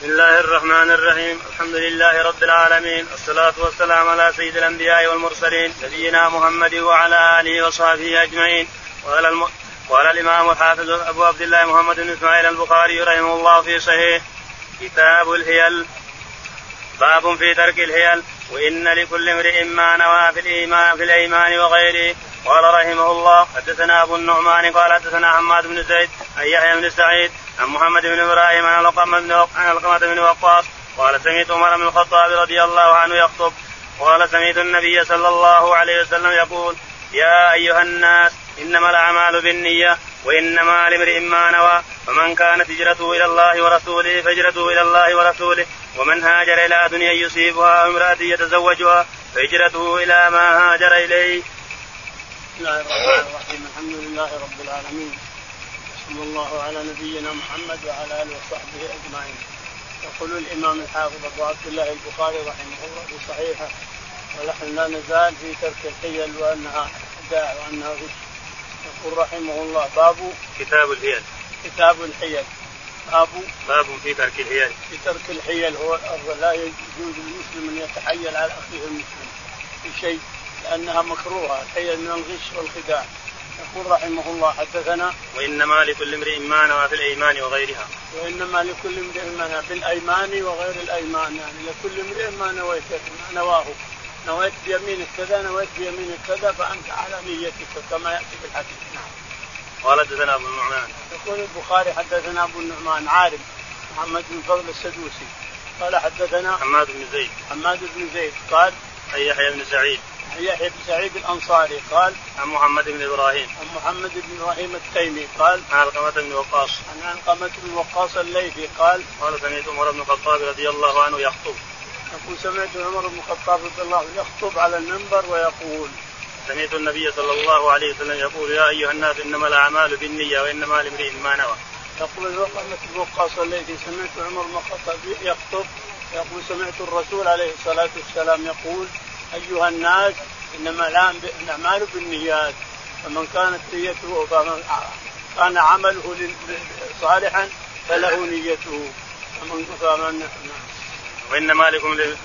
بسم الله الرحمن الرحيم الحمد لله رب العالمين والصلاة والسلام على سيد الأنبياء والمرسلين نبينا محمد وعلى آله وصحبه أجمعين وعلى الم... قال الإمام الحافظ أبو عبد الله محمد بن إسماعيل البخاري رحمه الله في صحيح كتاب الهيل باب في ترك الهيل وإن لكل امرئ ما نوى في الإيمان في الأيمان وغيره قال رحمه الله حدثنا أبو النعمان قال حدثنا حماد بن زيد عن يحيى بن سعيد عن محمد بن إبراهيم عن علقمة بن وقاص قال سمعت عمر بن الخطاب رضي الله عنه يخطب قال سمعت النبي صلى الله عليه وسلم يقول يا أيها الناس إنما الأعمال بالنية وإنما لامرئ ما نوى فمن كانت هجرته إلى الله ورسوله فهجرته إلى الله ورسوله ومن هاجر إلى دنيا يصيبها أو امراه يتزوجها فهجرته إلى ما هاجر إليه. بسم الله الرحمن الرحيم. الحمد لله رب العالمين. صلى الله على نبينا محمد وعلى آله وصحبه أجمعين. يقول الإمام الحافظ أبو عبد الله البخاري رحمه الله في صحيحه ونحن لا نزال في ترك الحيل وأنها خداع وأنها غش يقول رحمه الله باب كتاب الحيل. كتاب الحيل. باب باب في ترك الحيل. في ترك الحيل هو لا يجوز للمسلم أن يتحيل على أخيه المسلم في شيء. لانها مكروهة الحيل من الغش والخداع يقول رحمه الله حدثنا وإنما لكل امرئ ما نوى في الأيمان وغيرها. وإنما لكل امرئ ما نوى في الأيمان وغير الأيمان. يعني لكل امرئ ما نويت ما نواه. نويت بيمينك كذا نويت بيمينك كذا فأنت على نيتك كما يأتي في الحديث. نعم. قال حدثنا أبو النعمان. يقول البخاري حدثنا أبو النعمان عارف محمد بن فضل السدوسي. قال حدثنا حماد بن زيد. حماد بن زيد. قال عن يحيى بن سعيد. يحيى بن سعيد الأنصاري قال عن محمد بن إبراهيم. عن محمد بن إبراهيم التيمي قال عن علقمة بن وقاص. عن علقمة بن وقاص الليثي قال قال سمعت عمر بن الخطاب رضي الله عنه يخطب. يقول سمعت عمر بن الخطاب رضي الله عنه يخطب على المنبر ويقول. سمعت النبي صلى الله عليه وسلم يقول يا أيها الناس إنما الأعمال بالنية وإنما لامرئ ما نوى. يقول علقمة بن وقاص الليثي سمعت عمر بن الخطاب يخطب. يقول سمعت الرسول عليه الصلاة والسلام يقول أيها الناس إنما الأعمال بالنيات. فمن كانت نيته فمن كان عمله صالحا فله نيته. فمن فمن وإنما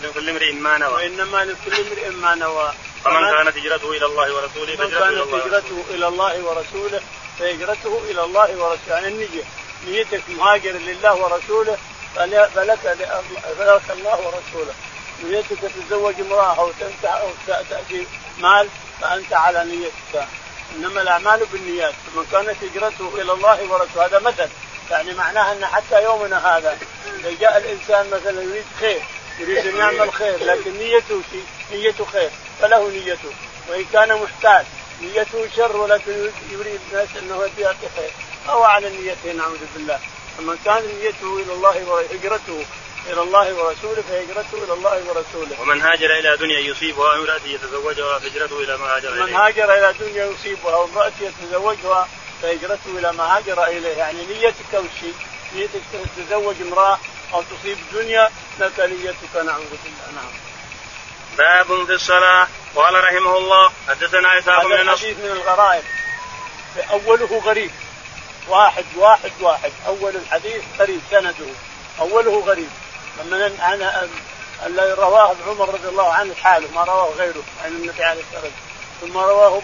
لكل امرئ ما نوى. وإنما لكل امرئ ما نوى. فمن كانت هجرته إلى الله ورسوله فمن كانت هجرته إلى الله ورسوله فهجرته إلى الله ورسوله. يعني النية. نيتك مهاجر لله ورسوله فلك فلك الله ورسوله. نيتك تتزوج امرأة أو أو تاتي مال فأنت على نيتك إنما الأعمال بالنيات فمن كانت هجرته إلى الله ورسوله هذا مثل. يعني معناها أن حتى يومنا هذا إذا جاء الإنسان مثلا يريد خير يريد أن يعمل خير لكن نيته شيء نيته خير فله نيته. وإن كان محتاج نيته شر ولكن يريد الناس أنه يعطي خير. فهو على نيته نعوذ بالله. فمن كان نيته إلى الله وهجرته إلى الله ورسوله فهجرته إلى الله ورسوله. ومن هاجر إلى دنيا يصيبها امرأة يتزوجها فهجرته إلى ما هاجر إليه. من هاجر إلى دنيا يصيبها امرأة يتزوجها فهجرته إلى ما هاجر إليه، يعني نيتك وش نيتك تتزوج امرأة أو تصيب دنيا لك نيتك. نعوذ بالله نعم. باب في الصلاة. قال رحمه الله حدثنا إسحاق بن نصر. من الغرائب. أوله غريب. واحد واحد واحد. أول الحديث غريب سنده. أوله غريب. من أنا الذي رواه عمر رضي الله عنه حاله ما رواه غيره عن النبي عليه الصلاة والسلام. ثم رواه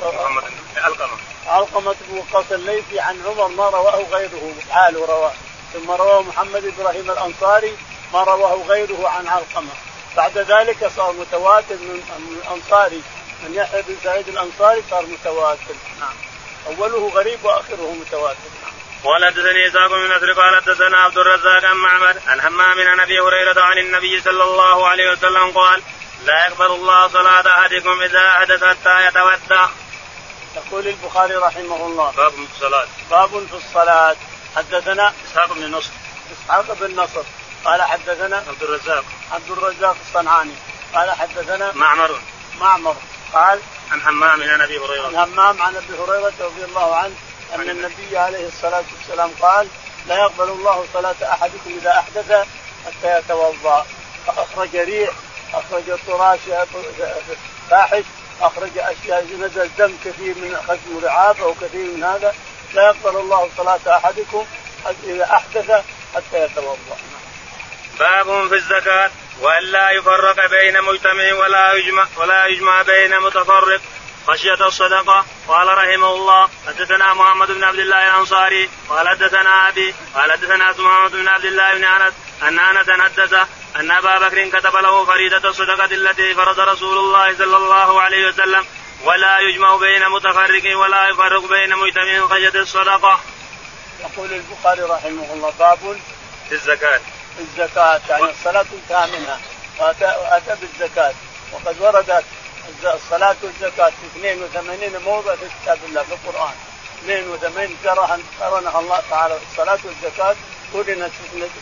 محمد علقمه علقمة بن وقاص الليثي عن عمر ما رواه غيره حاله رواه. ثم رواه محمد إبراهيم الأنصاري ما رواه غيره عن علقمه بعد ذلك صار متواتر من الأنصاري من يحيى بن سعيد الأنصاري صار متواتر. نعم. أوله غريب وآخره متواتر. نعم. قال حدثني إسحاق بن نصر قال حدثنا عبد الرزاق عن معمر عن حمام عن أبي هريرة عن النبي صلى الله عليه وسلم قال لا يقبل الله صلاة أحدكم إذا أحدث حتى يتودع. يقول البخاري رحمه الله. باب في الصلاة. باب في الصلاة. حدثنا إسحاق بن نصر. إسحاق بن نصر. قال حدثنا عبد الرزاق. عبد الرزاق الصنعاني. قال حدثنا معمر. معمر. قال عن حمام عن أبي هريرة. عن حمام عن أبي هريرة رضي الله عنه. أن النبي عليه الصلاة والسلام قال لا يقبل الله صلاة أحدكم إذا أحدث حتى يتوضأ. فأخرج ريح أخرج تراش فاحش أخرج أشياء نزل دم كثير من ختم رعاب أو كثير من هذا. لا يقبل الله صلاة أحدكم إذا أحدث حتى يتوضأ. باب في الزكاة وأن لا يفرق بين مجتمع ولا يجمع ولا يجمع بين متفرق. خشية الصدقة قال رحمه الله حدثنا محمد بن عبد الله الأنصاري قال حدثنا أبي قال حدثنا محمد بن عبد الله بن أنس أن أنس حدث أن أبا بكر كتب له فريدة الصدقة التي فرض رسول الله صلى الله عليه وسلم ولا يجمع بين متفرق ولا يفرق بين مجتمع خشية الصدقة. يقول البخاري رحمه الله باب في الزكاة الزكاة يعني الصلاة منها وأتى بالزكاة وقد وردت الصلاة والزكاة في 82 موضع في كتاب الله في القرآن. 82 قرنها الله تعالى. الصلاة والزكاة قرنت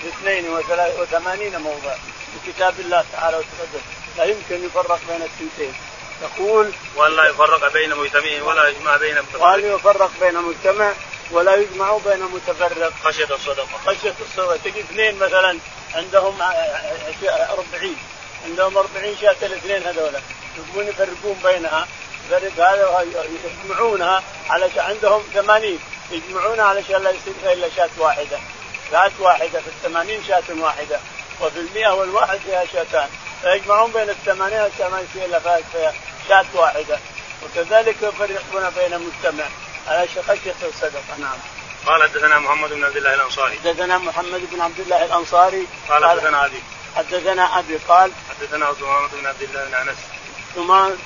في 82 موضع في كتاب الله تعالى وتقدم لا يمكن يفرق بين الثنتين. يقول ولا يفرق بين مجتمع ولا يجمع بين متفرق ولا يفرق بين مجتمع ولا يجمع بين متفرق. خشية الصدقة. خشية الصدقة. تجي اثنين مثلا عندهم 40 عندهم 40 شاة الاثنين هذولا. يقومون يفرقون بينها يفرق هذا يجمعونها على عندهم 80 يجمعونها علشان لا يصير إلا شاة واحدة شاة واحدة في الثمانين شاة واحدة وفي المئة والواحد فيها شاتان فيجمعون بين الثمانين يصير إلا فيها شاة واحدة وكذلك يفرقون بين المجتمع على خشية الصدقة نعم. قال حدثنا محمد بن عبد الله الأنصاري. حدثنا محمد بن عبد الله الأنصاري. قال حدثنا ابي. حدثنا ابي قال. حدثنا ثمامة بن عبد الله بن أنس.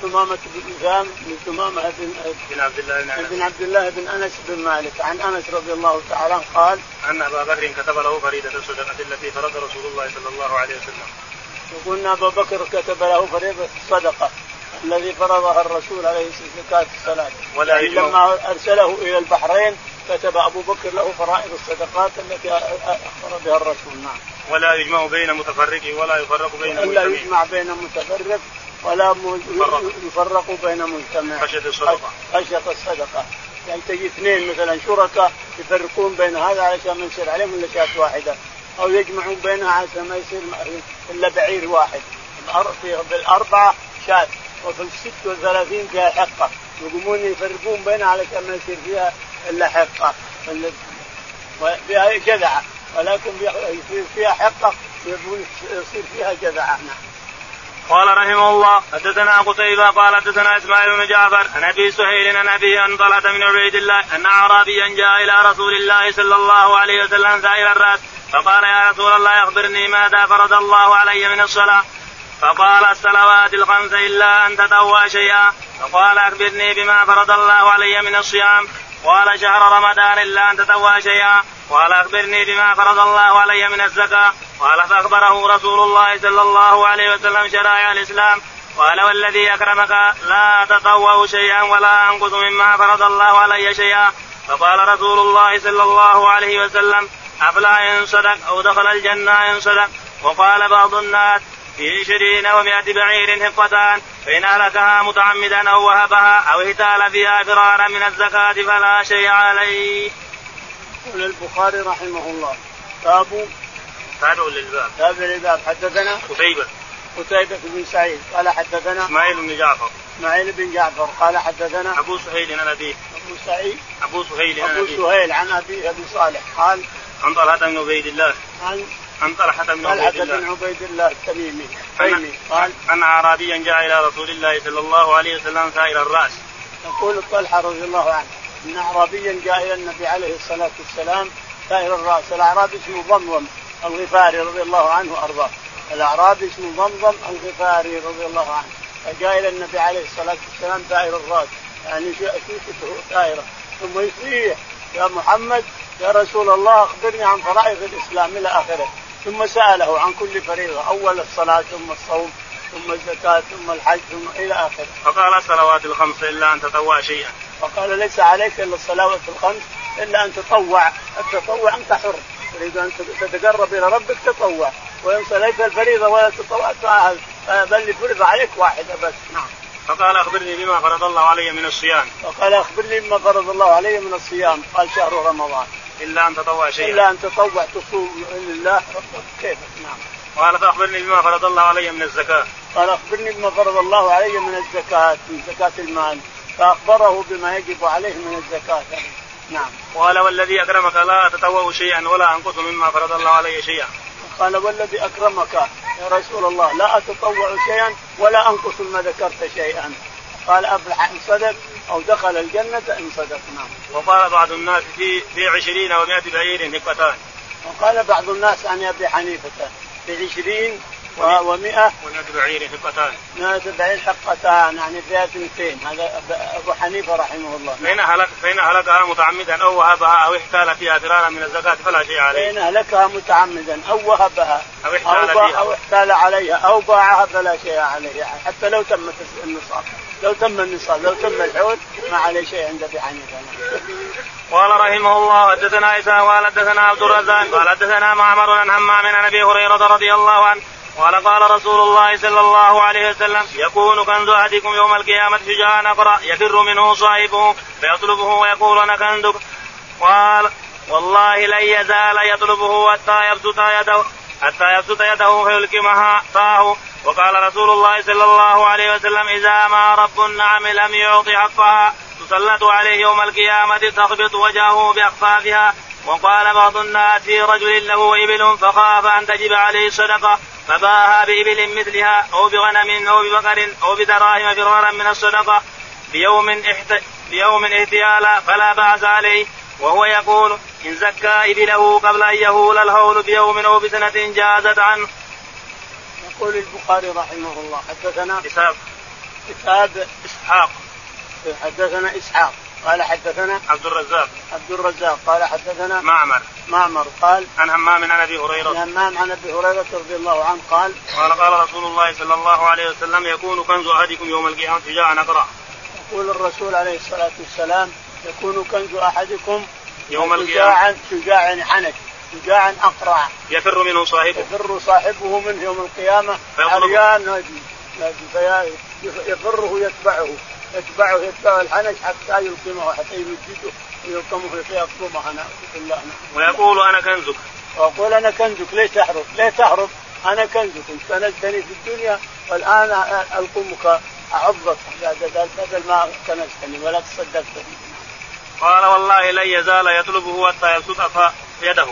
ثمامة بن هشام بن ثمامة بن بن عبد الله بن أنس. بن عبد الله بن أنس بن مالك. عن أنس رضي الله تعالى عنه قال أن أبا بكر كتب له فريدة الصدقة التي فرض رسول الله صلى الله عليه وسلم. يقول ابا بكر كتب له فريضة الصدقة الذي فرضها الرسول عليه زكاة الصلاة. ولا يعني لما أرسله إلى البحرين كتب أبو بكر له فرائض الصدقات التي أخبر بها الرسول. نعم. ولا يجمع بين متفرق ولا يفرق بين ولا يجمع بين متفرق ولا يفرق بين مجتمع. خشية الصدقة. خشية الصدقة. يعني تجي اثنين مثلا شركاء يفرقون بين هذا علشان ما يصير عليهم إلا شاة واحدة أو يجمعون بينها علشان ما يصير إلا بعير واحد. في الأربعة شاة وفي الست وثلاثين فيها حقة. يقومون يفرقون بينها علشان ما يصير فيها إلا حقة. فيها جذعة. ولكن يصير فيها حقة يصير فيها جذعة. نعم. قال رحمه الله حدثنا قتيبة قال حدثنا إسماعيل بن جعفر عن أبي سهيل عن أبي أن طلعه من عبيد الله أن اعرابيا جاء إلى رسول الله صلى الله عليه وسلم سائل الرأس فقال يا رسول الله أخبرني ماذا فرض الله علي من الصلاة؟ فقال الصلوات الخمس إلا أن تطوى شيئا. فقال أخبرني بما فرض الله علي من الصيام. قال شهر رمضان إلا أن تطوى شيئا. قال أخبرني بما فرض الله علي من الزكاة. قال فأخبره رسول الله صلى الله عليه وسلم شرائع الإسلام. قال والذي أكرمك لا تطوع شيئا ولا أنقص مما فرض الله علي شيئا. فقال رسول الله صلى الله عليه وسلم أفلا إن صدق أو دخل الجنة إن صدق. وقال بعض الناس في عشرين ومائة بعير حقتان فإن أهلكها متعمدا أو وهبها أو اهتال فيها فرارا من الزكاة فلا شيء عليه. يقول البخاري رحمه الله. باب. تابع للباب. تابع للباب. حدثنا؟ قتيبة. قتيبة بن سعيد. قال حدثنا؟ إسماعيل بن جعفر. إسماعيل بن جعفر. قال حدثنا؟ أبو سهيل عن ابيه أبو سعيد. أبو سهيل عن أبو سهيل عن أبي أبي صالح. قال؟ عن طلحة بن عبيد الله. عن عن طلحة بن عبيد الله. بن عبيد الله التميمي. التيمي قال أن أعرابيا جاء إلى رسول الله صلى الله عليه وسلم سائل الرأس. يقول طلحة رضي الله عنه أن أعرابيا جاء إلى النبي عليه الصلاة والسلام سائل الرأس. الأعرابي اسمه ضمضم الغفاري رضي الله عنه وأرضاه. الأعرابي اسمه ضمضم الغفاري رضي الله عنه. فجاء إلى النبي عليه الصلاة والسلام سائر الرأس. يعني شوكته سائرة ثم يصيح يا محمد يا رسول الله أخبرني عن فرائض الإسلام إلى آخره. ثم سأله عن كل فريضة أول الصلاة ثم الصوم ثم الزكاة ثم الحج ثم إلى آخره. فقال الصلوات الخمس إلا أن تطوع شيئا. فقال ليس عليك إلا الصلوات الخمس إلا أن تطوع، التطوع أنت حر، تريد أن تتقرب إلى ربك تطوع، وإن صليت الفريضة ولا تطوعت بل فرض عليك واحدة بس، نعم. فقال أخبرني بما فرض الله علي من الصيام. فقال أخبرني بما فرض الله علي من الصيام، قال شهر رمضان. إلا أن تطوع شيئا. إلا أن تطوع تصوم لله كيف؟ نعم. قال فأخبرني بما فرض الله علي من الزكاة. قال أخبرني بما فرض الله علي من الزكاة من زكاة المال. فأخبره بما يجب عليه من الزكاة. نعم. قال والذي أكرمك لا اتطوع شيئا ولا أنقص مما فرض الله علي شيئا. قال والذي أكرمك يا رسول الله لا أتطوع شيئا ولا أنقص ما ذكرت شيئا. قال صدق. أو دخل الجنة إن صدق نعم. وقال بعض الناس في في عشرين ومائة بعير هبتان. وقال بعض الناس عن ابي حنيفة في عشرين و100 وناد بعير حقتان ناد بعير حقتان يعني فيها اثنتين هذا أبو حنيفة رحمه الله. فإن هلك فإن هلكها متعمدا أو وهبها أو احتال فيها فرارا من الزكاة فلا شيء عليه. فإن هلكها متعمدا أو وهبها أو احتال أو, فيها. أو احتال عليها أو باعها فلا شيء عليه يعني حتى لو تم النصاب. لو تم النصاب. لو تم الحول ما عليه شيء عند أبي حنيفة. قال رحمه الله حدثنا عيسى قال حدثنا عبد الرزاق قال حدثنا معمر عن همام عن أبي هريرة رضي الله عنه قال قال رسول الله صلى الله عليه وسلم يكون كنز أحدكم يوم القيامة شجاعا أقرأ يفر منه صاحبه فيطلبه ويقول أنا كنزك. قال والله لن يزال يطلبه حتى يبسط يده حتى يبسط يده فيلكمها فاه وقال رسول الله صلى الله عليه وسلم إذا ما رب النعم لم يعط حقها تسلط عليه يوم القيامة تخبط وجهه بأخفافها. وقال بعض الناس في رجل له إبل فخاف أن تجب عليه الصدقه فباها بإبل مثلها أو بغنم أو ببقر أو بدراهم فرارا من الصدقة بيوم احت... بيوم احتيالا فلا بأس عليه. وهو يقول إن زكى إبله قبل أن يهول الهول بيوم أو بسنة جازت عنه. يقول البخاري رحمه الله حدثنا إسحاق. كتاب إسحاق. حدثنا إسحاق. قال حدثنا عبد الرزاق. عبد الرزاق. قال حدثنا معمر. معمر. قال عن همام عن أبي هريرة. عن همام عن أبي هريرة رضي الله عنه قال قال قال رسول الله صلى الله عليه وسلم يكون كنز أحدكم يوم القيامة شجاعا اقرا يقول الرسول عليه الصلاة والسلام يكون كنز أحدكم يوم القيامة. شجاعا شجاعا حنك شجاعا أقرع. يفر منه صاحبه. يفر صاحبه منه يوم القيامة. عريان يفره يتبعه. يتبعه يتبعه الحنك حتى يلقمه حتى يمجده ويلقمه فيقومه نعوذ بالله. نعم. ويقول أنا كنزك. ويقول أنا كنزك. ليه تهرب؟ ليه تهرب؟ أنا كنزك. كنزتني في الدنيا والآن ألقمك أعضك. بدل ما كنزتني ولا تصدقت قال والله لن يزال يطلبه حتى يبسط يده.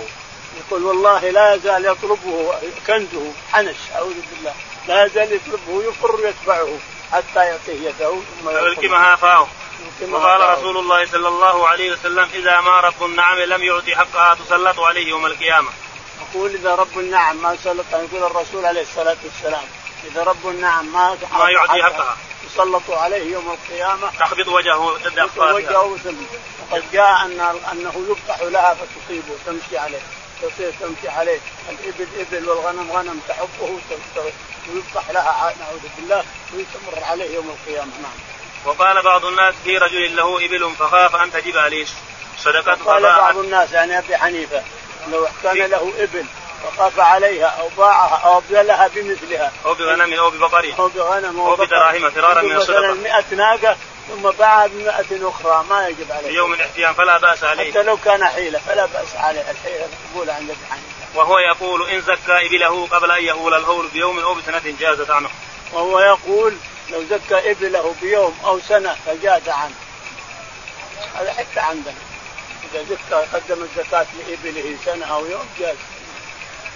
يقول والله لا يزال يطلبه كنزه حنش. أعوذ بالله. لا يزال يطلبه يفر يتبعه. حتى يعطيه يده ثم يلقمها فاه وقال رسول الله صلى الله عليه وسلم إذا ما رب النعم لم يعطي حقها تسلط عليه يوم القيامة. يقول إذا رب النعم ما سلط يقول الرسول عليه الصلاة والسلام إذا رب النعم ما ما يعطي حقها تسلط عليه يوم القيامة. تخبط وجهه ضد وجهه وقد جاء أنه يفتح لها فتصيبه تمشي عليه. تصير تمشي عليه؟ الإبل إبل والغنم غنم تحبه ويفتح لها نعوذ بالله ويستمر عليه يوم القيامة نعم. وقال بعض الناس في رجل له إبل فخاف أن تجب عليه. صدقة قال بعض الناس يعني أبي حنيفة لو كان له إبل وخاف عليها أو باعها أو أبدلها بمثلها. أو بغنم أو ببقر أو بغنم أو بدراهم فرارا من الصدقه مثلا 100 ناقة ثم باعها 100 أخرى ما يجب عليه يوم الاحتيام فلا بأس عليه حتى لو كان حيلة فلا بأس عليه. الحيلة مقبولة عند حنيفة. وهو يقول إن زكى ابله قبل أن يهول الهول بيوم أو بسنة جازت عنه وهو يقول لو زكى ابله بيوم أو سنة فجاز عنه. هذا حتى عندنا. إذا زكى قدم الزكاة لابله سنة أو يوم جاز.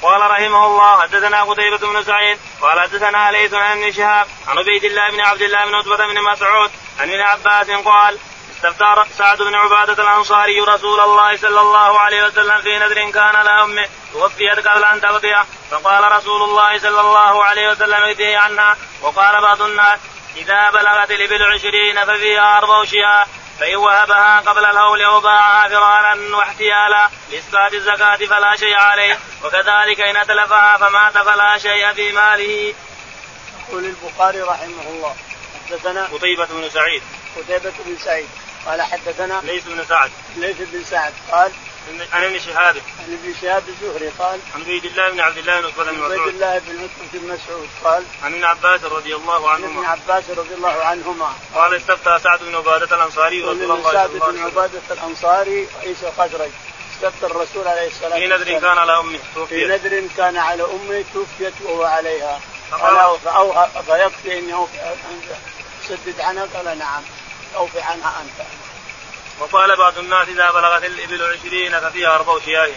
قال رحمه الله حدثنا قتيبة بن سعيد قال حدثنا ليث عن ابن شهاب عن عبيد الله بن عبد الله بن عتبة بن مسعود عن ابن عباس قال استفتى سعد بن عبادة الأنصاري رسول الله صلى الله عليه وسلم في نذر كان لأمه توفيت قبل أن تبقي. فقال رسول الله صلى الله عليه وسلم ائته عنها وقال بعض الناس إذا بلغت الإبل عشرين ففيها أربع شياه فإن وهبها قبل الهول أو باعها فرارا واحتيالا لإسقاط الزكاة فلا شيء عليه. وكذلك إن أتلفها فمات فلا شيء في ماله. يقول البخاري رحمه الله. حدثنا قتيبة بن سعيد. قتيبة بن سعيد. قال حدثنا ليث بن سعد. ليث بن سعد. قال عن ابن شهاب. عن ابن شهاب الزهري. قال عن عبيد الله بن عبد الله بن عتبة بن مسعود عبيد الله بن بن مسعود. قال عن ابن عباس رضي الله عنهما عن ابن عباس رضي الله عنهما. قال استفتى سعد بن عبادة الأنصاري رسول الله صلى الله عليه وسلم سعد بن عبادة الأنصاري رئيس الخزرج. استفتى الرسول عليه الصلاة والسلام في نذر كان على أمه توفيت. في نذر كان على أمه توفيت وهو عليها. قال فأوهى فيكفي أن سدد عنها قال نعم أوفي عنها أنت وقال بعض الناس إذا بلغت الإبل عشرين ففيها أربع شياه.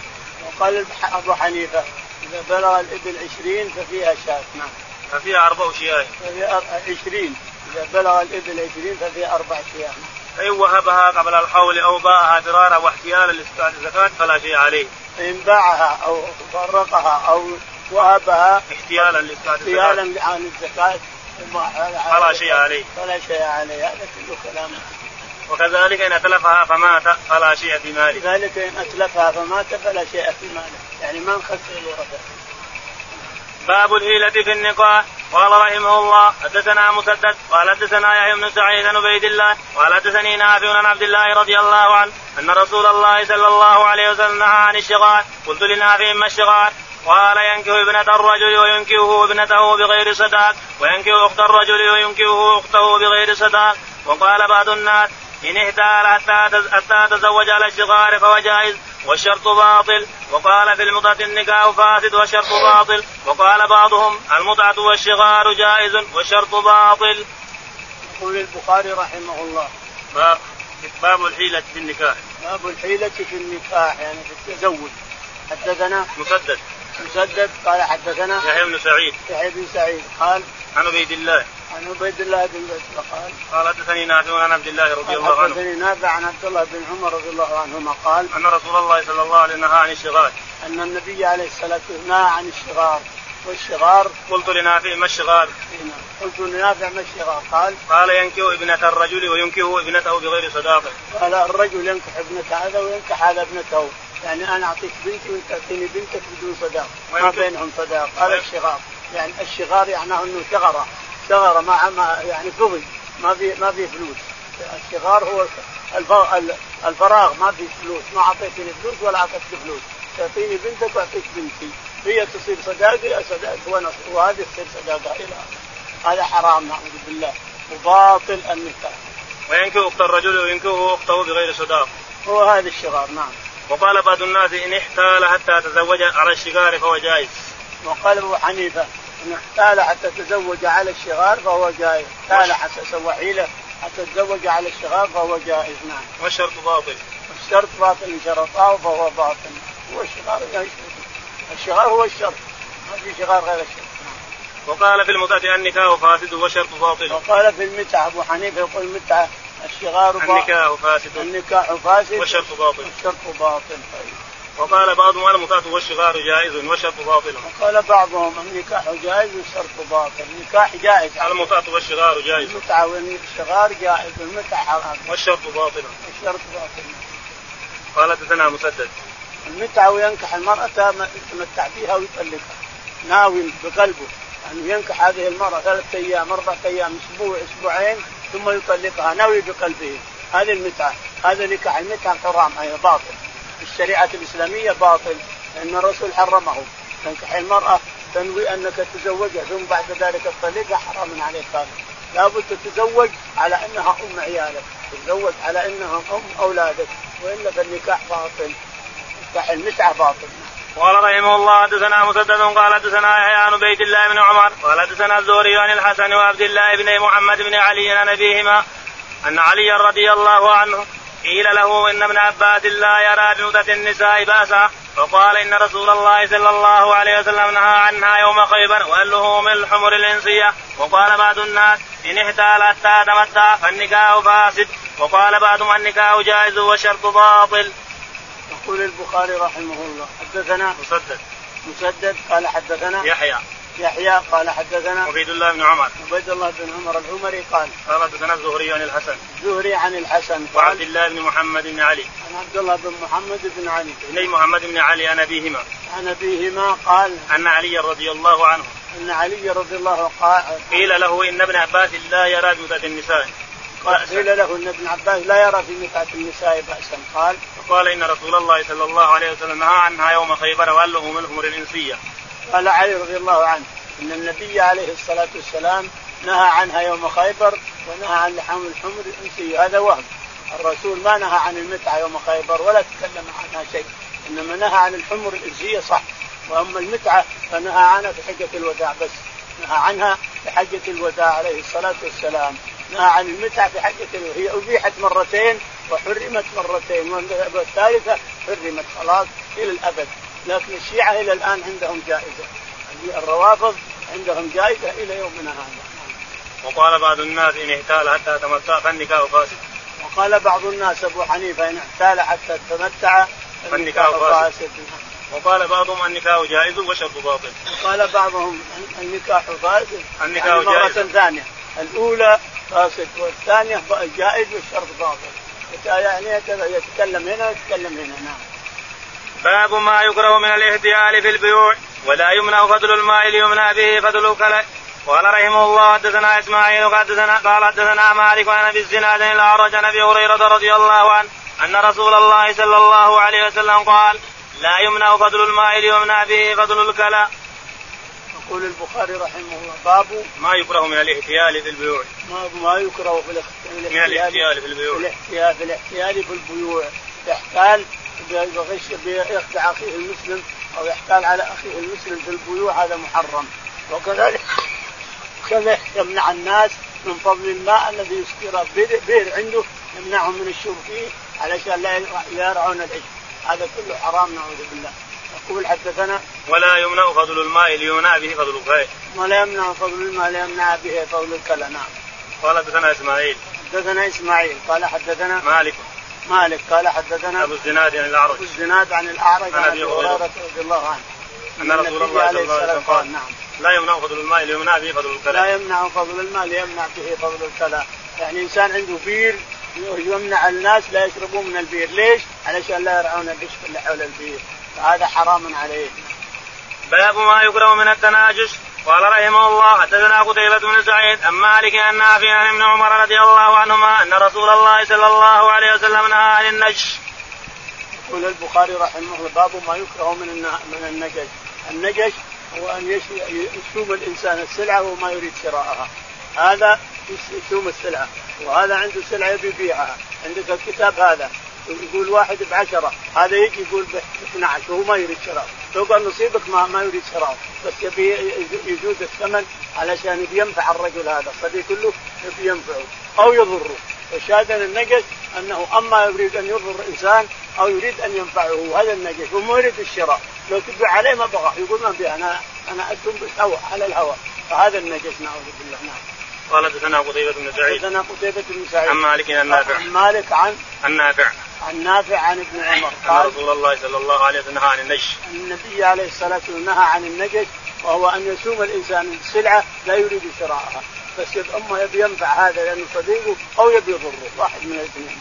وقال أبو حنيفة إذا بلغ الإبل عشرين ففيها شاة نعم. ففيها أربع شياه. ففيها عشرين إذا بلغ الإبل عشرين ففيها أربع شياه. فإن وهبها قبل الحول أو باعها فرارا واحتيالا الزكاة فلا شيء عليه. فإن باعها أو فرقها أو وهبها احتيالا لإسقاط الزكاة احتيالا عن الزكاة فلا شيء عليه. فلا شيء عليه. هذا كله كلام. وكذلك إن أتلفها فمات فلا شيء في ماله. كذلك إن أتلفها فمات فلا شيء في ماله. يعني ما نخسر الورثة باب الهيلة في النقاح قال رحمه الله حدثنا مسدد قال حدثنا يحيى بن سعيد بن عبيد الله قال حدثني نافع عن عبد الله رضي الله عنه أن رسول الله صلى الله عليه وسلم نهى عن الشغال. قلت لنافع ما الشغال؟ قال ينكه ابنة الرجل وينكه ابنته بغير صداق وينكه أخت الرجل وينكه أخته بغير صداق وقال بعض الناس إن احتال حتى حتى تزوج على الشغار فهو جائز والشرط باطل وقال في المتعة النكاح فاسد والشرط باطل وقال بعضهم المتعة والشغار جائز والشرط باطل. يقول البخاري رحمه الله باب باب الحيلة في النكاح. باب الحيلة في النكاح يعني في التزوج. حدثنا مسدد مسدد قال حدثنا يحيى بن سعيد. يحيى بن سعيد. قال عن عبيد الله. عن عبيد الله بن بسر قال قال حدثني نافع عن عبد الله رضي الله عنه. حدثني نافع عن عبد الله بن عمر رضي الله عنهما قال أن رسول الله صلى الله عليه وسلم نهى عن الشغال. أن النبي عليه الصلاة والسلام نهى عن الشغار والشغار قلت لنافع ما الشغار؟ قلت لنافع ما الشغار؟ قال قال ينكه ابنة الرجل وينكه ابنته بغير صداقة. قال الرجل ينكح ابنة هذا وينكح هذا ابنته، يعني أنا أعطيك بنتي وأنت تعطيني بنتك بدون صداق، ما بينهم صداق، هذا الشغار، يعني الشغار يعني إنه ثغره، ثغره ما يعني فضي، ما في ما في فلوس. الشغار هو الفراغ ما في فلوس، ما أعطيتني فلوس ولا أعطيتك فلوس، تعطيني بنتك وأعطيك بنتي. هي تصير صداقة صداقة وهذه تصير صداقة إلى هذا حرام نعوذ بالله وباطل النكاح. وينكه أخت الرجل وينكه أخته بغير صداق. هو هذا الشغار نعم. وقال بعض الناس إن احتال حتى تزوج على الشغار فهو جائز. وقال أبو حنيفة إن احتال حتى تزوج على الشغار فهو جائز، احتال حتى سوى حيله حتى تزوج على الشغار فهو جائز نعم. والشرط باطل. الشرط باطل إن شرطاه فهو باطل. هو الشغار الشغار هو الشرط ما في شغار غير الشرط وقال في المتعة النكاح فاسد والشرط باطل. وقال في المتعة أبو حنيفة يقول المتعة الشغار النكاح فاسد. النكاح فاسد والشرط باطل. والشرط باطل طيب. وقال بعضهم المتعة والشغار جائز والشرط باطل. وقال بعضهم النكاح جائز والشرط باطل، النكاح جائز. المتعة والشغار جائز. المتعة والشغار جائز والمتعة حرام. والشرط باطل. والشرط باطل. قال حدثنا مسدد. المتعة وينكح المرأة يتمتع فيها ويطلقها. ناوي بقلبه. أنه ينكح هذه المرأة ثلاثة أيام أربعة أيام أسبوع أسبوعين ثم يطلقها. ناوي بقلبه هذه المتعة. هذا نكاح المتعة حرام. أي باطل. الشريعة الإسلامية باطل. لأن الرسول حرمه. تنكح المرأة. تنوي أنك تتزوجها. ثم بعد ذلك تطلقها. حرام عليك هذا. لابد تتزوج على أنها أم عيالك. تتزوج على أنها أم أولادك. وإلا فالنكاح باطل. نكاح المتعة باطل. قال رحمه الله حدثنا مسدد قال حدثنا يحيى عن بيت الله بن عمر قال حدثنا الزهري عن الحسن وعبد الله بن محمد بن علي عن أبيهما أن عليا رضي الله عنه قيل له إن ابن عباس لا يرى بمدة النساء بأسا فقال إن رسول الله صلى الله عليه وسلم نهى عنها يوم خيبر وقال له من الحمر الإنسية وقال بعض الناس إن احتال حتى تمتع فالنكاح فاسد وقال بعضهم النكاح جائز والشرط باطل. يقول البخاري رحمه الله حدثنا مسدد. مسدد قال حدثنا يحيى. يحيى قال حدثنا عبيد الله بن عمر. عبيد الله بن عمر العمري قال قال حدثنا الزهري عن الحسن. الزهري عن الحسن وعبد الله بن محمد بن علي. عن عبد الله بن محمد بن علي. بن محمد بن علي عن أبيهما. عن أبيهما قال أن علي رضي الله عنه. أن علي رضي الله عنه قال قيل له إن ابن عباس لا يرى بمتعة النساء. قيل له إن ابن عباس لا يرى في متعة النساء بأسا. قال وقال إن رسول الله صلى الله عليه وسلم نهى عنها يوم خيبر وقال له من الحمر الانسيه. قال علي رضي الله عنه إن النبي عليه الصلاة والسلام نهى عنها يوم خيبر ونهى عن لحم الحمر الأنسية. هذا وهم. الرسول ما نهى عن المتعة يوم خيبر ولا تكلم عنها شيء. إنما نهى عن الحمر الأنسية صح. وأما المتعة فنهى عنها في حجة الوداع بس. نهى عنها في حجة الوداع عليه الصلاة والسلام. نهى عن المتعه في الوداع هي أبيحت مرتين وحرمت مرتين والثالثه حرمت خلاص إلى الأبد لكن الشيعة إلى الآن عندهم جائزة الروافض عندهم جائزة إلى يومنا هذا وقال بعض الناس إن احتال حتى تمتع فالنكاح فاسد. وقال بعض الناس أبو حنيفة إن احتال حتى تمتع فالنكاح فاسد. وقال بعضهم النكاح جائز والشرط باطل. وقال بعضهم النكاح فاسد. النكاح يعني جائز. مرة ثانية الأولى فاسد والثانية جائز والشرط باطل. يعني يتكلم هنا ويتكلم هنا نعم. باب ما يكره من الاحتيال في البيوع ولا يمنع فضل الماء ليمنع به فضل الكلى قال رحمه الله حدثنا إسماعيل حدثنا قال حدثنا مالك عن أبي الزناد الأعرج عن أبي هريرة رضي الله عنه أن رسول الله صلى الله عليه وسلم قال لا يمنع فضل الماء ليمنع به فضل الكلى. يقول البخاري رحمه الله باب ما يكره من الاحتيال في البيوع. ما ما يكره في الاحتيال من الاحتيال في البيوع. الاحتيال في الاحتيال في البيوع يحتال بغش بيخدع أخيه المسلم أو يحتال على أخيه المسلم في البيوع هذا محرم وكذلك كذا يمنع الناس من فضل الماء الذي يسقي بئر عنده يمنعهم من الشرب فيه علشان لا يرعون العشب هذا كله حرام نعوذ بالله يقول حدثنا ولا يمنع فضل الماء ليمنع به فضل الكلى ولا يمنع فضل الماء ليمنع به فضل الكلى نعم. قال حدثنا إسماعيل. حدثنا إسماعيل. قال حدثنا مالك. مالك. قال حدثنا أبو الزناد عن الأعرج. أبو الزناد عن الأعرج عن أبي هريرة. رضي الله عنه. أن رسول الله صلى الله عليه وسلم قال نعم. لا يمنع فضل الماء ليمنع به فضل الكلى لا يمنع فضل الماء ليمنع به فضل الكلى يعني إنسان عنده بير يمنع الناس لا يشربون من البير. ليش؟ علشان لا يرعون العشب اللي حول البير. فهذا حرام عليه. باب ما يكره من التناجس. قال رحمه الله حدثنا قتيبة بن سعيد عن مالك أن نافع عن ابن عمر رضي الله عنهما أن رسول الله صلى الله عليه وسلم نهى عن النجش. يقول البخاري رحمه الله باب ما يكره من من النجش، النجش هو أن يشوم الإنسان السلعة وما يريد شراءها. هذا يشوم السلعة وهذا عنده سلعة يبي يبيعها، عندك الكتاب هذا. يقول واحد بعشرة. هذا يجي يقول ب 12 وهو ما يريد شراء. لو قال نصيبك ما, ما يريد شراء. بس يبي يزود الثمن علشان ينفع الرجل هذا. الصديق كله يبي ينفعه أو يضره. فشاهد النجس أنه أما يريد أن يضر إنسان أو يريد أن ينفعه هذا النجس وما يريد الشراء. لو تبيع عليه ما بغى. يقول ما ابي أنا أنا اتم بالهوى على الهوى فهذا النجس نعوذ بالله. نعم. قال حدثنا قتيبة بن سعيد. حدثنا قتيبة بن سعيد. عن مالك عن نافع. عن مالك عن عن نافع. عن نافع عن ابن عمر. قال رسول الله صلى الله عليه وسلم نهى عن النجش. النبي عليه الصلاة والسلام نهى عن النجش وهو أن يسوم الإنسان السلعة لا يريد شراءها. بس اما يبي ينفع هذا لأنه صديقه أو يبي يضره واحد من الاثنين.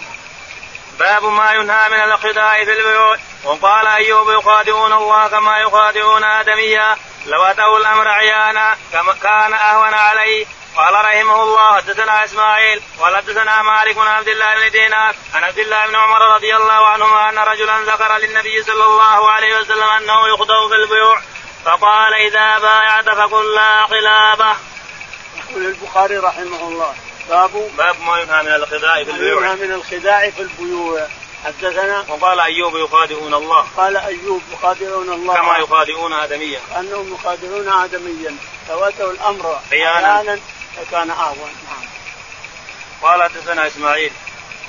باب ما ينهى من الخداع في البيوت. وقال أيوب يخادعون الله كما يخادعون آدميا. لو أتوا الأمر عيانا كما كان أهون عليه. قال رحمه الله حدثنا إسماعيل قال حدثنا مالك بن عبد الله بن دينار عن عبد الله بن عمر رضي الله عنهما أن رجلا ذكر للنبي صلى الله عليه وسلم أنه يخطب في البيوع فقال إذا بايعت فقل لا خلافه. يقول البخاري رحمه الله باب باب ما ينهى من الخداع في البيوع. ينهى من الخداع في البيوع. حدثنا وقال أيوب يخادعون الله. قال أيوب يخادعون الله. كما يخادعون ادميا. انهم يخادعون ادميا. لو اتوا الامر أحيانا فكان أهون. نعم. قال حدثنا إسماعيل.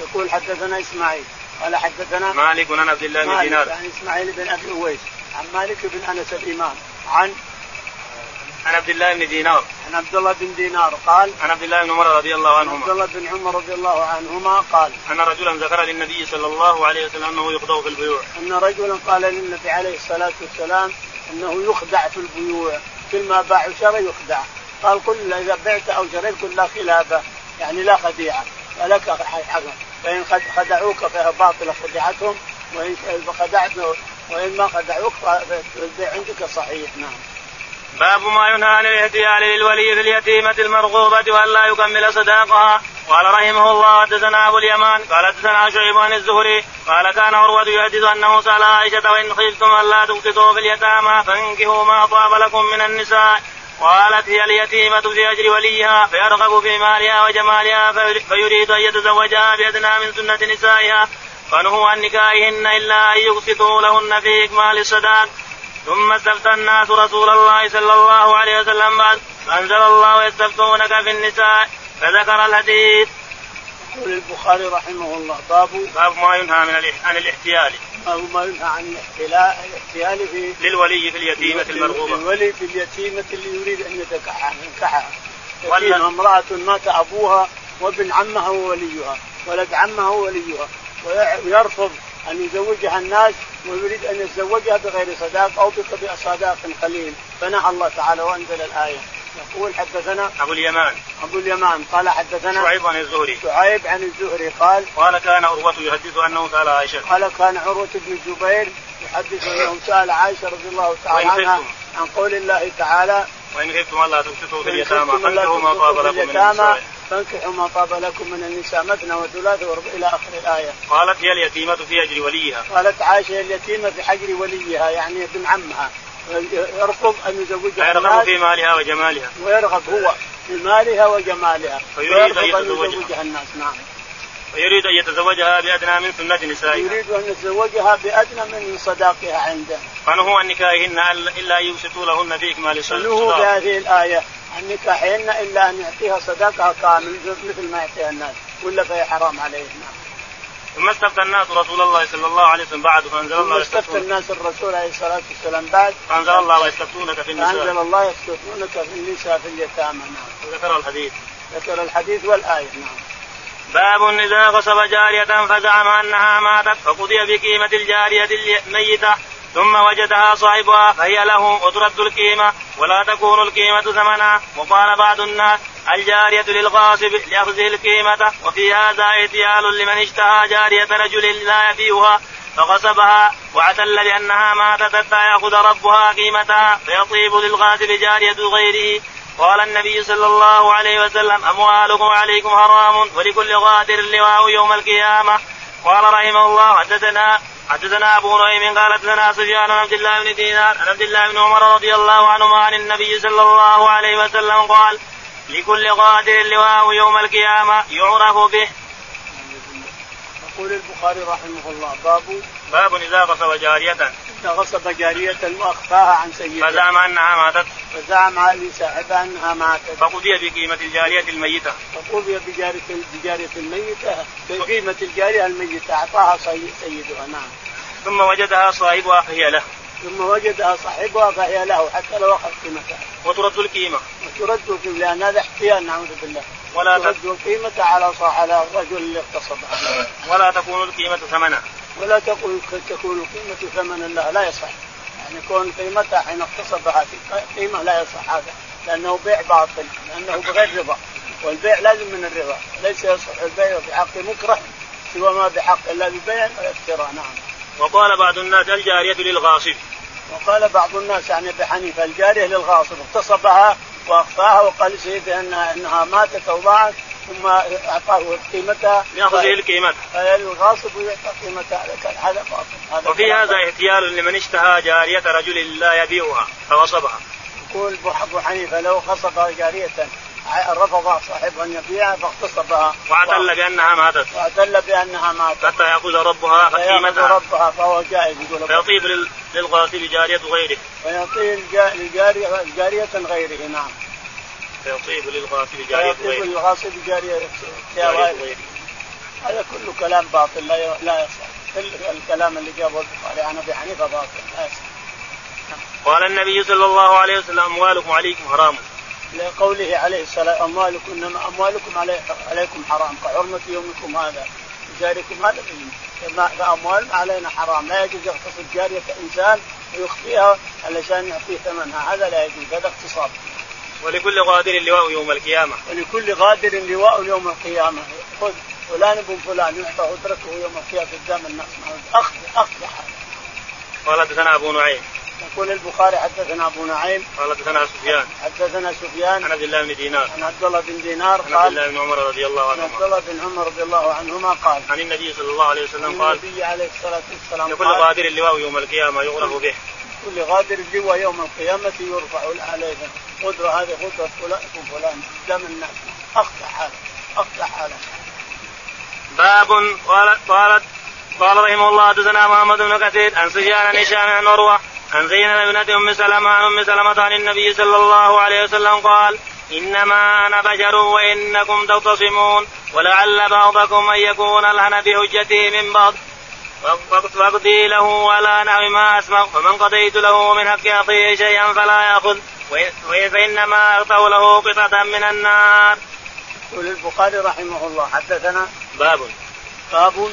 يقول حدثنا إسماعيل. قال حدثنا مالك بن عبد الله بن دينار. عن إسماعيل بن أبي أويس. عن مالك بن أنس الإمام. عن عن عبد الله بن دينار. عن عبد الله بن دينار قال عن عبد الله بن عمر رضي الله عنهما. عبد الله بن عمر رضي الله عنهما قال أن رجلا ذكر للنبي صلى الله عليه وسلم أنه يخدع في البيوع. أن رجلا قال للنبي عليه الصلاة والسلام أنه يخدع في البيوع. كل ما باع وشرى يخدع. قال قل إذا بعت أو شريت قل لا خلافه يعني لا خديعة فلك حق فإن خدعوك فهي باطلة خديعتهم وإن خدعت وإن ما خدعوك فالبيع عندك صحيح نعم. باب ما ينهى عن الاحتيال للولي في اليتيمة المرغوبة وألا يكمل صداقها. قال رحمه الله حدثنا أبو اليمان قال حدثنا شعيب عن الزهري قال كان عروة يحدث أنه سأل عائشة وإن خفتم ألا تقسطوا في اليتامى فانكحوا ما طاب لكم من النساء. قالت هي اليتيمة في أجر وليها فيرغب في مالها وجمالها فيريد أن يتزوجها بأدنى من سنة نسائها فنهوا عن نكاحهن إلا أن يقسطوا لهن في إكمال الصداق ثم استفتى الناس رسول الله صلى الله عليه وسلم بعد فأنزل الله يستفتونك في النساء فذكر الحديث. يقول البخاري رحمه الله باب باب ما ينهى من عن الاحتيال باب ما ينهى عن الاحتيال في للولي في اليتيمة المرغوبة. للولي في اليتيمة اللي يريد أن ينكحها يتيمة امرأة مات أبوها وابن عمها ووليها ولد عمها ووليها. ويرفض أن يزوجها الناس ويريد أن يتزوجها بغير صداق أو بصداق قليل. فنهى الله تعالى وأنزل الآية. يقول حدثنا أبو اليمان. أبو اليمان قال حدثنا شعيب عن الزهري. شعيب عن الزهري قال قال كان عروة يحدث أنه سأل عائشة. قال كان عروة بن الزبير يحدث أنه سأل عائشة رضي الله تعالى عنها عن قول الله تعالى وإن خفتم ألا تقسطوا في اليتامى. فانكحوا ما طاب لكم من النساء. فانكحوا ما طاب لكم من النساء مثنى وثلاث وربع إلى آخر الآية. قالت هي اليتيمة في أجر وليها. قالت عائشة اليتيمة في حجر وليها يعني ابن عمها. يرفض أن يزوجها يرغب في مالها وجمالها. ويرغب هو في مالها وجمالها. ويريد أن يتزوجها. الناس نعم. ويريد أن يتزوجها بأدنى من سنة نسائها. يريد أن يتزوجها بأدنى من صداقها عنده. فنهوا عن نكاحهن إلا أن يوسطوا لهن في إكمال الصداق نهوا بهذه الآية عن نكاحهن إلا أن يعطيها صداقها كامل مثل ما يعطيها الناس ولا فهي حرام عليه نعم ثم استفتى الناس رسول الله صلى الله عليه وسلم بعد فأنزل الله استفتى الناس الرسول عليه الصلاة والسلام بعد فأنزل الله ويستفتونك في النساء. فأنزل الله يستفتونك في النساء في اليتامى. نعم. وذكر الحديث. ذكر الحديث والآية. نعم. باب إذا غصب جارية فزعم أنها ماتت فقضي بقيمة الجارية الميتة. ثم وجدها صاحبها فهي له وترد القيمة ولا تكون القيمة ثمنا وقال بعض الناس الجارية للغاصب لأخذه القيمة وفي هذا احتيال لمن اشتهى جارية رجل لا يبيعها فغصبها واعتل بأنها ماتت حتى يأخذ ربها قيمتها فيطيب للغاصب جارية غيره. قال النبي صلى الله عليه وسلم أموالكم عليكم حرام ولكل غادر لواء يوم القيامة. قال رحمه الله حدثنا حدثنا أبو نعيم قال حدثنا سفيان عن عبد الله بن دينار عن عبد الله بن عمر رضي الله عنهما عن النبي صلى الله عليه وسلم قال لكل قادر لواء يوم القيامة يعرف به. يقول البخاري رحمه الله باب باب إذا غصب جارية إذا غصب جارية وأخفاها عن سيدها فزعم أنها ماتت فزعم لصاحبها أنها ماتت فقضي بقيمة الجارية الميتة فقضي بجارية الجارية الميتة بقيمة الجارية الميتة أعطاها سيدها نعم ثم وجدها صاحبها فهي له ثم وجدها صاحبها فهي له حتى لو اخذ قيمتها. وترد القيمة. وترد القيمة لأن هذا احتيال نعوذ بالله. ولا ترد القيمة على على الرجل اللي اغتصبها. ولا تكون القيمة ثمنا. ولا تكون تكون القيمه ثمنا لها لا يصح. يعني كون قيمتها حين اغتصبها في قيمة لا يصح هذا لأنه بيع باطل لأنه بغير رضا والبيع لازم من الرضا ليس يصح البيع بحق مكره سوى ما بحق إلا ببيع واشتراء نعم. وقال بعض الناس الجارية للغاصب وقال بعض الناس يعني ابي حنيفه الجارية للغاصب اغتصبها واخفاها وقال سيدي انها إنها ماتت أو ضاعت ثم أعطاه قيمتها. يأخذ القيمة. الغاصب ويعطى قيمتها هذا باطل هذا وفي هذا احتيال لمن اشتهى جارية رجل لا يبيعها فغصبها يقول ابو حنيفة لو غصب جارية رفض صاحبها أن يبيعها فاغتصبها واعتل بأنها ماتت. واعتل بأنها ماتت. حتى يأخذ ربها قيمتها ربها فهو جائز يقول فيطيب للغاصب جارية غيره. فيطيب للجارية جارية غيره نعم. فيطيب للغاصب جارية غيره. فيطيب للغاصب جارية غيره. هذا كله كلام باطل لا لا يصح. كل الكلام اللي جابه البخاري عن أبي حنيفة باطل لا يصح. قال النبي صلى الله عليه وسلم أموالكم عليكم حرام. لقوله عليه الصلاة أموالكم إنما أموالكم علي عليكم حرام. كحرمة يومكم هذا. جاركم هذا فأموال علينا حرام. لا يجوز يغتصب جارية إنسان ويخفيها علشان يعطيه ثمنها. هذا لا يجوز هذا اغتصاب. ولكل غادر لواء يوم القيامة. ولكل غادر لواء يوم القيامة. خذ فلان ابن فلان يعطى أجرته يوم القيامة قدام الناس. أخذ أخذ قال حدثنا أبو نعيم. يقول البخاري حدثنا أبو نعيم قال حدثنا سفيان. حدثنا سفيان. عن عبد الله بن دينار. عن عبد الله بن دينار عن عبد الله بن عمر رضي الله عنهما. عن عبد الله بن عمر رضي الله عنهما قال عن النبي صلى الله عليه وسلم قال النبي عليه الصلاة والسلام لكل غادر اللواء يوم القيامة يغرف به. كل غادر اللواء يوم القيامة يرفع عليه قدرة هذه قدرة فلان فلان قدام الناس. اخطا حاله اخطا حاله باب قالت قالت قال رحمه الله حدثنا محمد بن كثير عن سفيان عن هشام عن عروة عن زينب ابنة أم سلمة عن أم سلمة عن النبي صلى الله عليه وسلم قال إنما أنا بشر وإنكم تختصمون ولعل بعضكم أن يكون ألهن بحجته من بعض فاقضي له ولا نحو ما أسمع فمن قضيت له من حق أخيه شيئا فلا يأخذ فإنما أغطوا له قطعة من النار. يقول البخاري رحمه الله حدثنا باب باب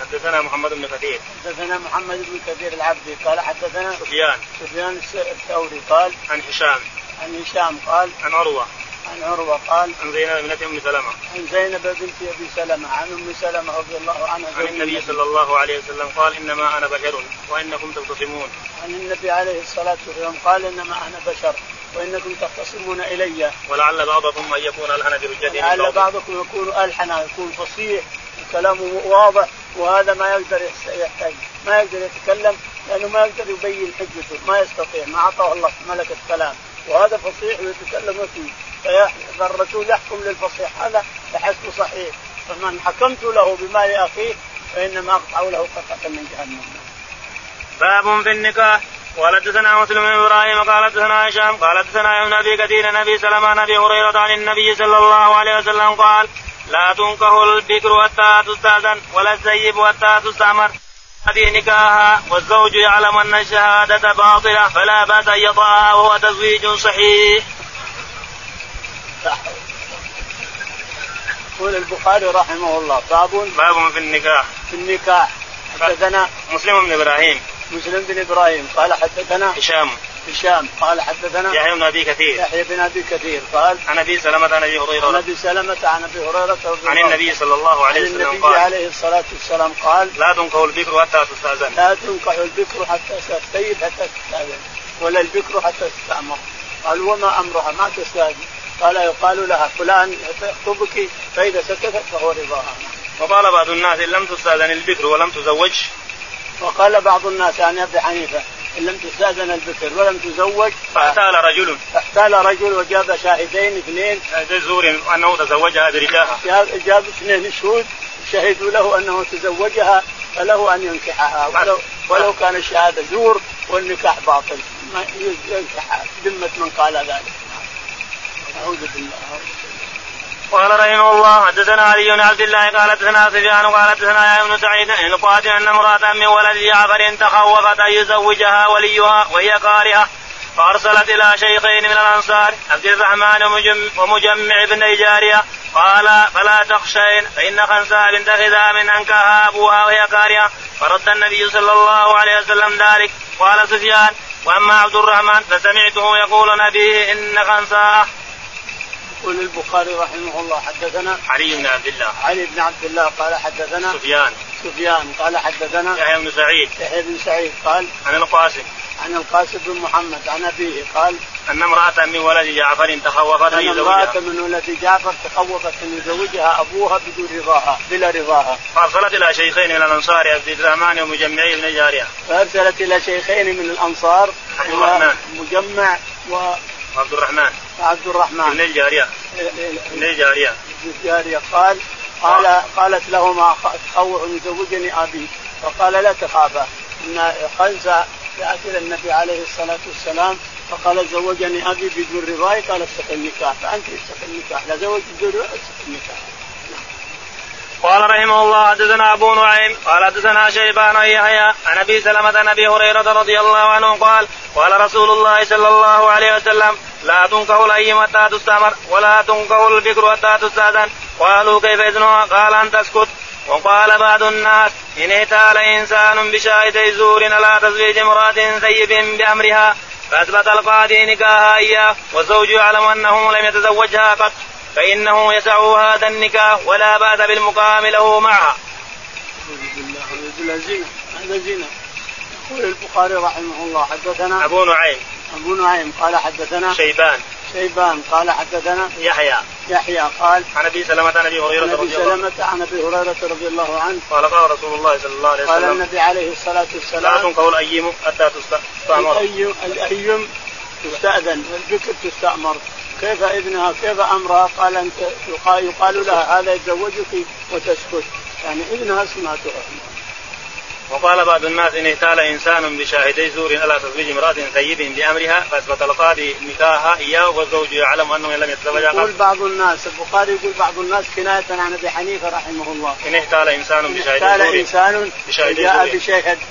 حدثنا محمد بن كثير. حدثنا محمد بن كثير العبدي قال حدثنا سفيان. سفيان الثوري قال عن هشام. عن هشام قال عن عروة. عن عروة قال عن زينب بنت أم سلمة. عن زينب بنت أبي سلمة عن أم سلمة رضي الله عنها عن النبي صلى الله عليه وسلم قال إنما أنا بشر وإنكم تختصمون. عن النبي عليه الصلاة والسلام قال إنما أنا بشر وإنكم تختصمون إلي. ولعل بعضكم أن يكون ألحن برجته لعل بعضكم يكون ألحن يكون فصيح. كلامه واضح وهذا ما يقدر يحتاج ما يقدر يتكلم لأنه ما يقدر يبين حجته ما يستطيع ما أعطاه الله ملكه الكلام. وهذا فصيح ويتكلم فيه. فالرسول يحكم للفصيح هذا فحسبه صحيح. فمن حكمت له بمال أخيه فإنما أقطع له قطعه من جهنم. باب في النكاح. قال حدثنا مسلم بن إبراهيم قال حدثنا هشام قال حدثنا ابن أبي كثير نبي سلمة نبي هريرة عن النبي صلى الله عليه وسلم قال لا تنكه البكر حتى تستاذن ولا الزيب حتى تستعمر هذه نكاحها والزوج يعلم أن الشهادة باطلة فلا بأس أن يطاها وهو تزويج صحيح. يقول البخاري رحمه الله باب باب في النكاح. في النكاح. حدثنا مسلم بن إبراهيم. مسلم بن إبراهيم قال حدثنا هشام. هشام قال حدثنا يحيى بن أبي كثير. يحيى بن أبي كثير قال عن أبي سلمة عن أبي هريرة. عن أبي سلمة عن أبي هريرة عن النبي صلى الله عليه وسلم النبي قال عليه الصلاة والسلام قال لا تنكح البكر حتى تستأذن. لا تنكح البكر حتى تستيب حتى تستأذن ولا البكر حتى تستأمر. قال وما أمرها؟ ما تستأذن. قال يقال لها فلان يخطبك فإذا سكتت فهو رضاها. وقال بعض الناس إن لم تستأذن البكر ولم تزوج وقال بعض الناس عن أبي حنيفة إن لم تستاذن البكر ولم تزوج فاحتال رجل. فاحتال رجل وجاب شاهدين اثنين. زور أنه تزوجها برجاها جاب, جاب اثنين شهود شهدوا له أنه تزوجها فله أن ينكحها. ولو, ولو كان الشهادة زور والنكاح باطل. ما ينكح ذمة من قال ذلك. أعوذ بالله. قال رحمه الله حدثنا علي بن عبد الله قال حدثنا سفيان قال حدثنا يا ابن سعيد ان قاتل أن امرأة من ولد جعفر تخوفت أن يزوجها وليها وهي كارهه فأرسلت إلى شيخين من الأنصار عبد الرحمن ومجمع بن جارية قال فلا تخشين فإن خنساء بنت من انكاها أبوها وهي كارهه فرد النبي صلى الله عليه وسلم ذلك. قال سفيان وأما عبد الرحمن فسمعته يقول نبيه إن خنساء يقول البخاري رحمه الله حدثنا علي بن عبد الله. علي بن عبد الله قال حدثنا سفيان. سفيان قال حدثنا يحيى بن سعيد. يحيى بن سعيد قال عن القاسم. عن القاسم بن محمد عن أبيه قال أن امرأة من ولد جعفر تخوفت أن امرأة من ولد جعفر تخوفت ان يزوجها أبوها بدون رضاها بلا رضاها. فأرسلت إلى شيخين من الأنصار عبد الرحمن ومجمعي بن جارية. فأرسلت إلى شيخين من الأنصار عبد الرحمن مجمع و عبد الرحمن. عبد الرحمن. ابن الجارية. ابن الجارية. ابن الجارية. قال قال قالت لهما تخوف يزوجني أبي. فقال لا تخافا. إن خنسة جاءت إلى النبي عليه الصلاة والسلام. فقال زوجني أبي بدون رضاي قال استقل النكاح. فأنت استقل النكاح. لا زوج بدون رضاي استقل النكاح. قال رحمه الله حدثنا أبو نعيم قال حدثنا شيبان يحيى عن أبي سلمة عن أبي هريرة رضي الله عنه قال قال رسول الله صلى الله عليه وسلم لا تنكه الأيم حتى تستمر ولا تنكه البكر حتى تستأذن. قالوا كيف إذنها؟ قال أن تسكت. وقال بعض الناس إن اهتال إنسان بشاهد زور على تزويج امرأة ثيب بأمرها فأثبت القاضي نكاها إياه والزوج يعلم أنه لم يتزوجها قط. فإنه يسع هذا النكاح ولا بأس بالمقام له معها. هذا زنا هذا زنا يقول البخاري رحمه الله حدثنا أبو نعيم. أبو نعيم قال حدثنا شيبان. شيبان قال حدثنا يحيى. يحيى قال عن أبي سلمة عن أبي هريرة رضي الله عنه. سلمة عن أبي هريرة رضي الله عنه. قال قال رسول الله صلى الله عليه وسلم. قال النبي عليه الصلاة والسلام لا تنكه الأيم حتى تستأمر. الايم الأيم تستأذن والبكر تستأمر. كيف ابنها كيف أمرها؟ قال أنت يقال لها هذا يتزوجك وتسكت. يعني ابنها سمعتها وقال بعض الناس إن اهتال إنسان بشاهدي زور على تزويج امرأة ثيب بأمرها فاثبت القاضي نكاحها إياه والزوج يعلم أنه لم يتزوجها يقول بعض الناس البخاري يقول بعض الناس كناية عن أبي حنيفة رحمه الله. إن اهتال إنسان بشاهدي اهتال زور إنسان بشاهدي جاء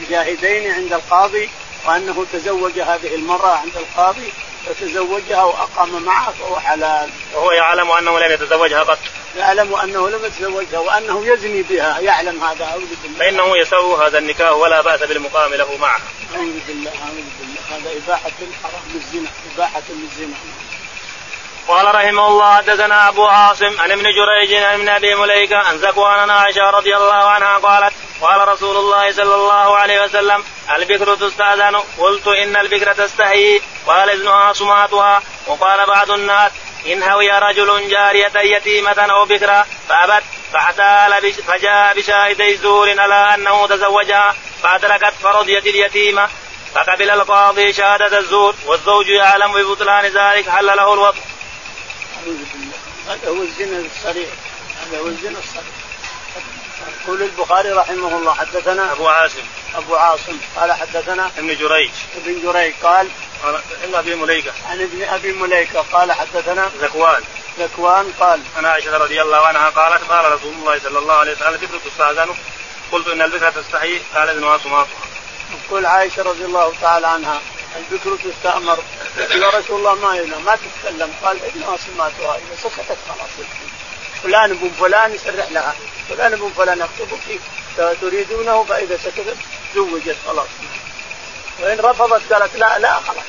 بشاهدين عند القاضي وأنه تزوج هذه المرأة عند القاضي فتزوجها وأقام معها فهو حلال. وهو يعلم أنه لم يتزوجها قط. يعلم أنه لم يتزوجها وأنه يزني بها. يعلم هذا. أعوذ بالله. فإنه يسوء هذا النكاح ولا بأس بالمقام له معها أعوذ بالله. أعوذ بالله. هذا إباحة الحرام للزنا إباحة للزنا. قال رحمه الله حدثنا أبو عاصم عن ابن جريج عن ابن أبي مليكة عن زكوان عن عائشة رضي الله عنها قالت قال رسول الله صلى الله عليه وسلم البكر تستأذن. قلت إن البكر تستحيي. قال اذنها صماتها وقال بعض الناس إن هوي رجل جارية يتيمة أو بكرا فأبت. فاحتال بش فجاء بشاهدي زور على أنه تزوجها فأدركت فرضيت اليتيمة فقبل القاضي شهادة الزور والزوج يعلم ببطلان ذلك حل له الوطن. أعوذ بالله. هذا هو الزنا الصريح. هذا هو الزنا الصريح. يقول البخاري رحمه الله حدثنا أبو عاصم. أبو عاصم. قال حدثنا ابن جريج. ابن جريج قال ابن أبي مليكة. عن ابن أبي مليكة قال حدثنا زكوان ذكوان قال عن عائشة رضي الله عنها قالت قال رسول الله صلى الله عليه وسلم البكر تستأذن؟ قلت إن البكرة تستحي قال ابن صماتها تقول عائشة رضي الله تعالى عنها البكر تستامر يا رسول الله ما ينا ما تتكلم قال ابنها سماتها إذا سكتت خلاص. فلان ابن فلان يسرح لها. فلان ابن فلان يخطبك تريدونه فإذا سكتت زوجت خلاص. وإن رفضت قالت لا لا خلاص.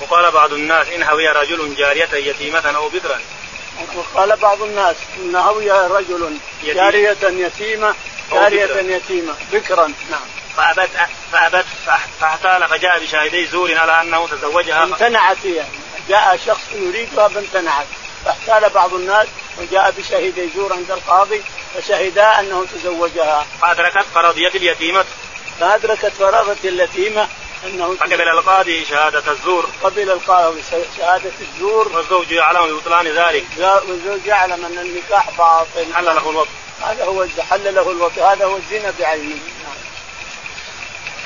وقال بعض الناس إن هوي رجل جارية يتيمة أو بكرا وقال بعض الناس إن هوي رجل. جارية يتيمة جارية. يتيمة بكرا. نعم. فأبت فأبت فاحتال فجاء بشاهدي زور على أنه تزوجها. امتنعت هي. جاء شخص يريدها فامتنعت فاحتال بعض الناس وجاء بشهيدي زور عند القاضي فشهدا أنه تزوجها. فأدركت فرضية اليتيمة. فأدركت فرغة اليتيمة أنه فقبل القاضي شهادة الزور. قبل القاضي شهادة الزور. والزوج يعلم ببطلان ذلك. والزوج يعلم أن النكاح باطل. حل له الوطن هذا هو حل له الوطن هذا هو الزنا بعينه. نعم.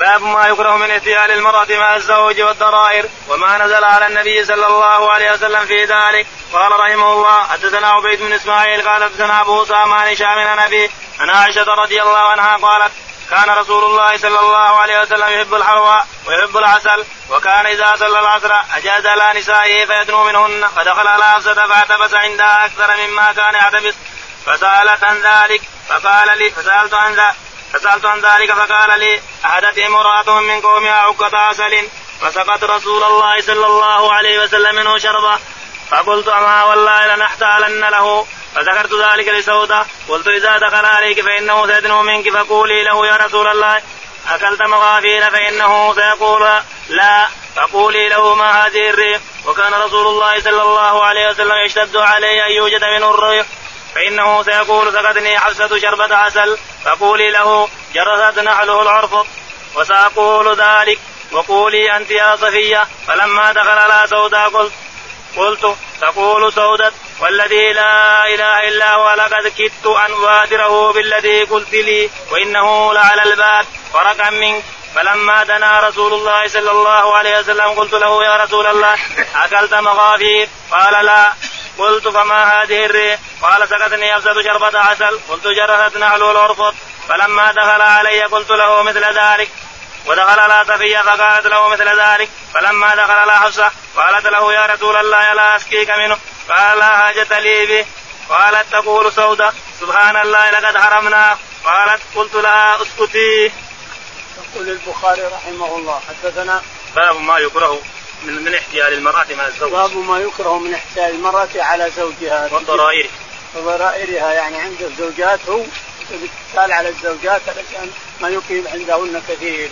باب ما يكره من احتيال المرأة مع الزوج والضرائر وما نزل على النبي صلى الله عليه وسلم في ذلك. قال رحمه الله حدثنا عبيد بن إسماعيل قال حدثنا أبو أسامة عن هشام عن أبي عن عائشة رضي الله عنها قالت كان رسول الله صلى الله عليه وسلم يحب الحلوى ويحب العسل وكان إذا صلى العصر أجاز على نسائه فيدنو منهن فدخل على حفصه فاعتبس عندها أكثر مما كان يعتبس. فسألت عن ذلك فقال لي فسألت عن ذلك فسألت عن ذلك فقال لي أحدت امرأة من قومها عقة عسل فسقت رسول الله صلى الله عليه وسلم منه شربة. فقلت أما والله لنحتالن له. فذكرت ذلك لسودة قلت إذا دخل عليك فإنه سيدنو منك فقولي له يا رسول الله أكلت مغافير فإنه سيقول لا فقولي له ما هذه الريح. وكان رسول الله صلى الله عليه وسلم يشتد عليه أن يوجد منه الريح. فإنه سيقول سقتني حفصة شربة عسل فقولي له جرست نحله العرف وسأقول ذلك وقولي أنت يا صفية فلما دخل على سوداء قلت قلت تقول سودة والذي لا إله إلا هو لقد كدت أن أبادره بالذي قلت لي وإنه لعلى الباب فرقا منك. فلما دنا رسول الله صلى الله عليه وسلم قلت له يا رسول الله أكلت مغافير؟ قال لا. قلت فما هذه الريح؟ قال سقتني أفسد شربة عسل قلت جرست نعل الأرفض فلما دخل علي قلت له مثل ذلك. ودخل على صفية فقالت له مثل ذلك. فلما دخل على حفصة قالت له يا رسول الله لا أسقيك منه. قال لا حاجة لي به. قالت تقول سودة سبحان الله لقد حرمنا قالت قلت لها اسكتي يقول البخاري رحمه الله حدثنا باب ما يكره. من من احتيال المرأة مع الزوج. باب ما يكره من احتيال المرأة على زوجها. والضرائر وضرائرها يعني عند الزوجات هو تال على الزوجات علشان ما يقيم عندهن كثير.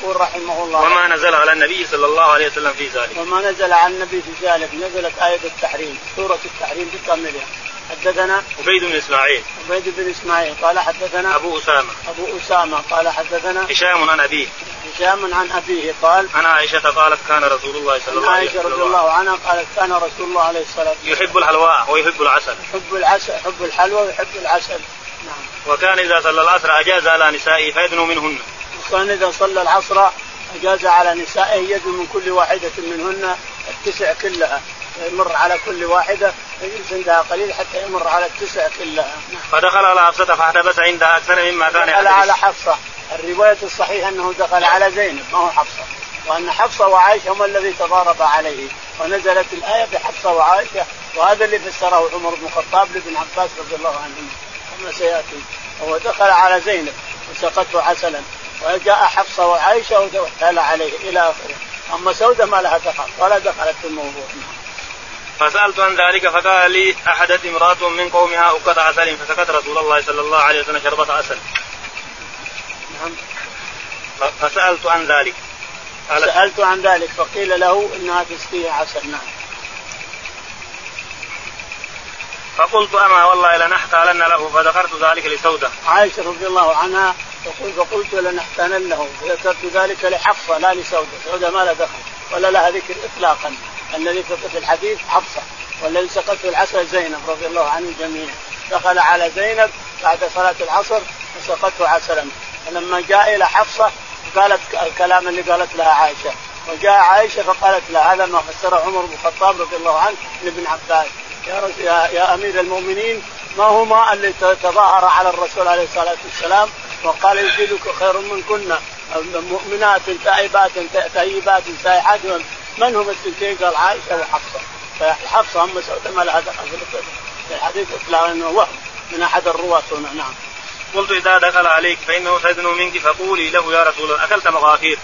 يقول رحمه الله. وما نزل على النبي صلى الله عليه وسلم في ذلك. وما نزل على النبي في ذلك. نزلت آية التحريم سورة التحريم بكاملها. حدثنا عبيد بن إسماعيل. عبيد بن إسماعيل قال حدثنا أبو أسامة. أبو أسامة قال حدثنا هشام عن أبيه. هشام عن أبيه قال عن عائشة قالت كان رسول الله صلى الله عليه عائشة وسلم رضي الله عنها قالت كان رسول الله عليه الصلاة والسلام. يحب الحلواء ويحب العسل. يحب العسل يحب الحلوى ويحب العسل. نعم. وكان إذا صلى العصر أجاز على نسائه فيدنو منهن. وكان إذا صلى العصر أجاز على نسائه يد من كل واحدة منهن التسع كلها. يمر على كل واحدة يجلس عندها قليل حتى يمر على التسع كلها. فدخل على حفصة فاحتبس عندها أكثر مما كان دخل على حفصة. الرواية الصحيحة أنه دخل على زينب ما هو حفصة. وأن حفصة وعائشة هم الذي تضارب عليه. ونزلت الآية بحفصة وعائشة وهذا اللي فسره عمر بن الخطاب لابن عباس رضي الله عنهما كما سيأتي. هو دخل على زينب وسقته عسلا. وجاء حفصة وعائشة واحتال عليه إلى آخره. أما سودة ما لها دخل ولا دخلت في الموضوع. فسألت عن ذلك فقال لي أحدت امرأة من قومها اكد عسل فسكت رسول الله صلى الله عليه وسلم شربة عسل. نعم. فسألت عن ذلك. سألت عن ذلك فقيل له إنها تسقيه عسل نعم. فقلت أما والله لنحتالن له فذكرت ذلك لسودة. عائشة رضي الله عنها تقول فقلت لنحتالن له فذكرت ذلك لحفصة لا لسودة، سودة ما لها دخل ولا لها ذكر اطلاقا الذي في الحديث حفصة والذي سقته العسل زينب رضي الله عنه جميعا. دخل على زينب بعد صلاة العصر وسقته عسلا فلما جاء إلى حفصة قالت الكلام اللي قالت لها عائشة. وجاء عائشة فقالت له هذا ما فسره عمر بن الخطاب رضي الله عنه لابن عباس. يا, يا, يا أمير المؤمنين ما هو ما اللي تظاهر على الرسول عليه الصلاة والسلام وقال يزيدك خير من كنا مؤمنات تائبات تيبات سائحات. من هم الثنتين؟ قال عائشة وحفصة فحفصه ام سعود ما لها دخل في الحديث اطلاقا إنه وهم من أحد الرواة هنا نعم. قلت إذا دخل عليك فإنه سيدنو منك فقولي له يا رسول الله أكلت مغافير.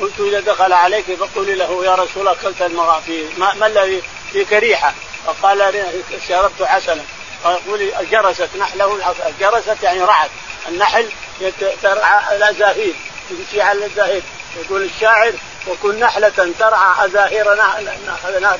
قلت إذا دخل عليك فقولي له يا رسول الله أكلت المغافير ما, ما الذي فيك ريحه؟ فقال شربت عسلا فيقول جرست نحله جرست يعني رعد النحل ترعى الازاهير تمشي على الازاهير يقول الشاعر وكن نحلة ترعى أزاهير نهر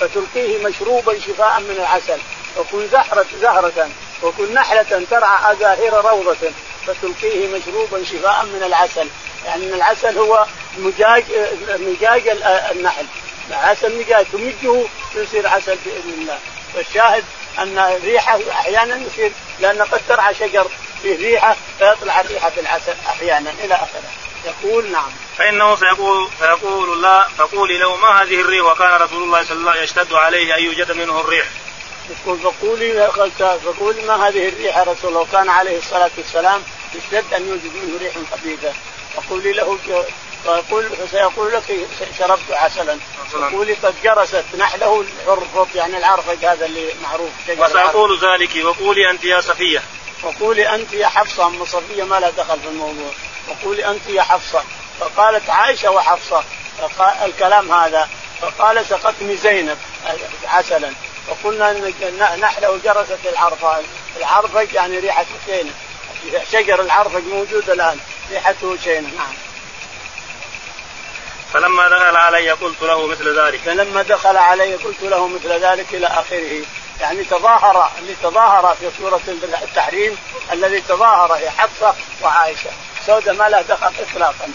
فتلقيه مشروبا شفاء من العسل. وكن زهرة زهرة. وكن نحلة ترعى أزاهير روضة فتلقيه مشروبا شفاء من العسل. يعني من العسل هو مجاج مجاج النحل. العسل مجاج. تمجه يصير عسل بإذن الله. والشاهد أن الريحة أحيانا يصير لأن قد ترعى شجر فيه ريحة فيطلع ريحة العسل أحيانا إلى آخره. يقول نعم. فإنه سيقول فيقول لا فقولي له ما هذه الريح؟ وكان رسول الله صلى الله عليه وسلم يشتد عليه أن يوجد منه الريح. يقول فقولي فقولي ما هذه الريح يا رسول الله؟ وكان عليه الصلاة والسلام يشتد أن يوجد منه ريح خبيثه فقولي له فيقول فسيقول لك شربت عسلا. قولي قد جرست نحله العرفط يعني العرفج هذا اللي معروف. وسأقول ذلك وقولي أنت يا صفية. وقولي أنت يا حفصة أم صفية ما لها دخل في الموضوع. وقولي أنت يا حفصة. فقالت عائشة وحفصة. الكلام هذا. فقال سقتني زينب عسلا. وقلنا نحله جرست العرفان العرفج يعني ريحة شينه شجر العرفج موجود الآن. ريحته شينه نعم. فلما دخل علي قلت له مثل ذلك. فلما دخل علي قلت له مثل ذلك إلى آخره. يعني تظاهر اللي تظاهر في سورة التحريم الذي تظاهر هي حفصة وعائشة. سودة ما لها دخل اطلاقا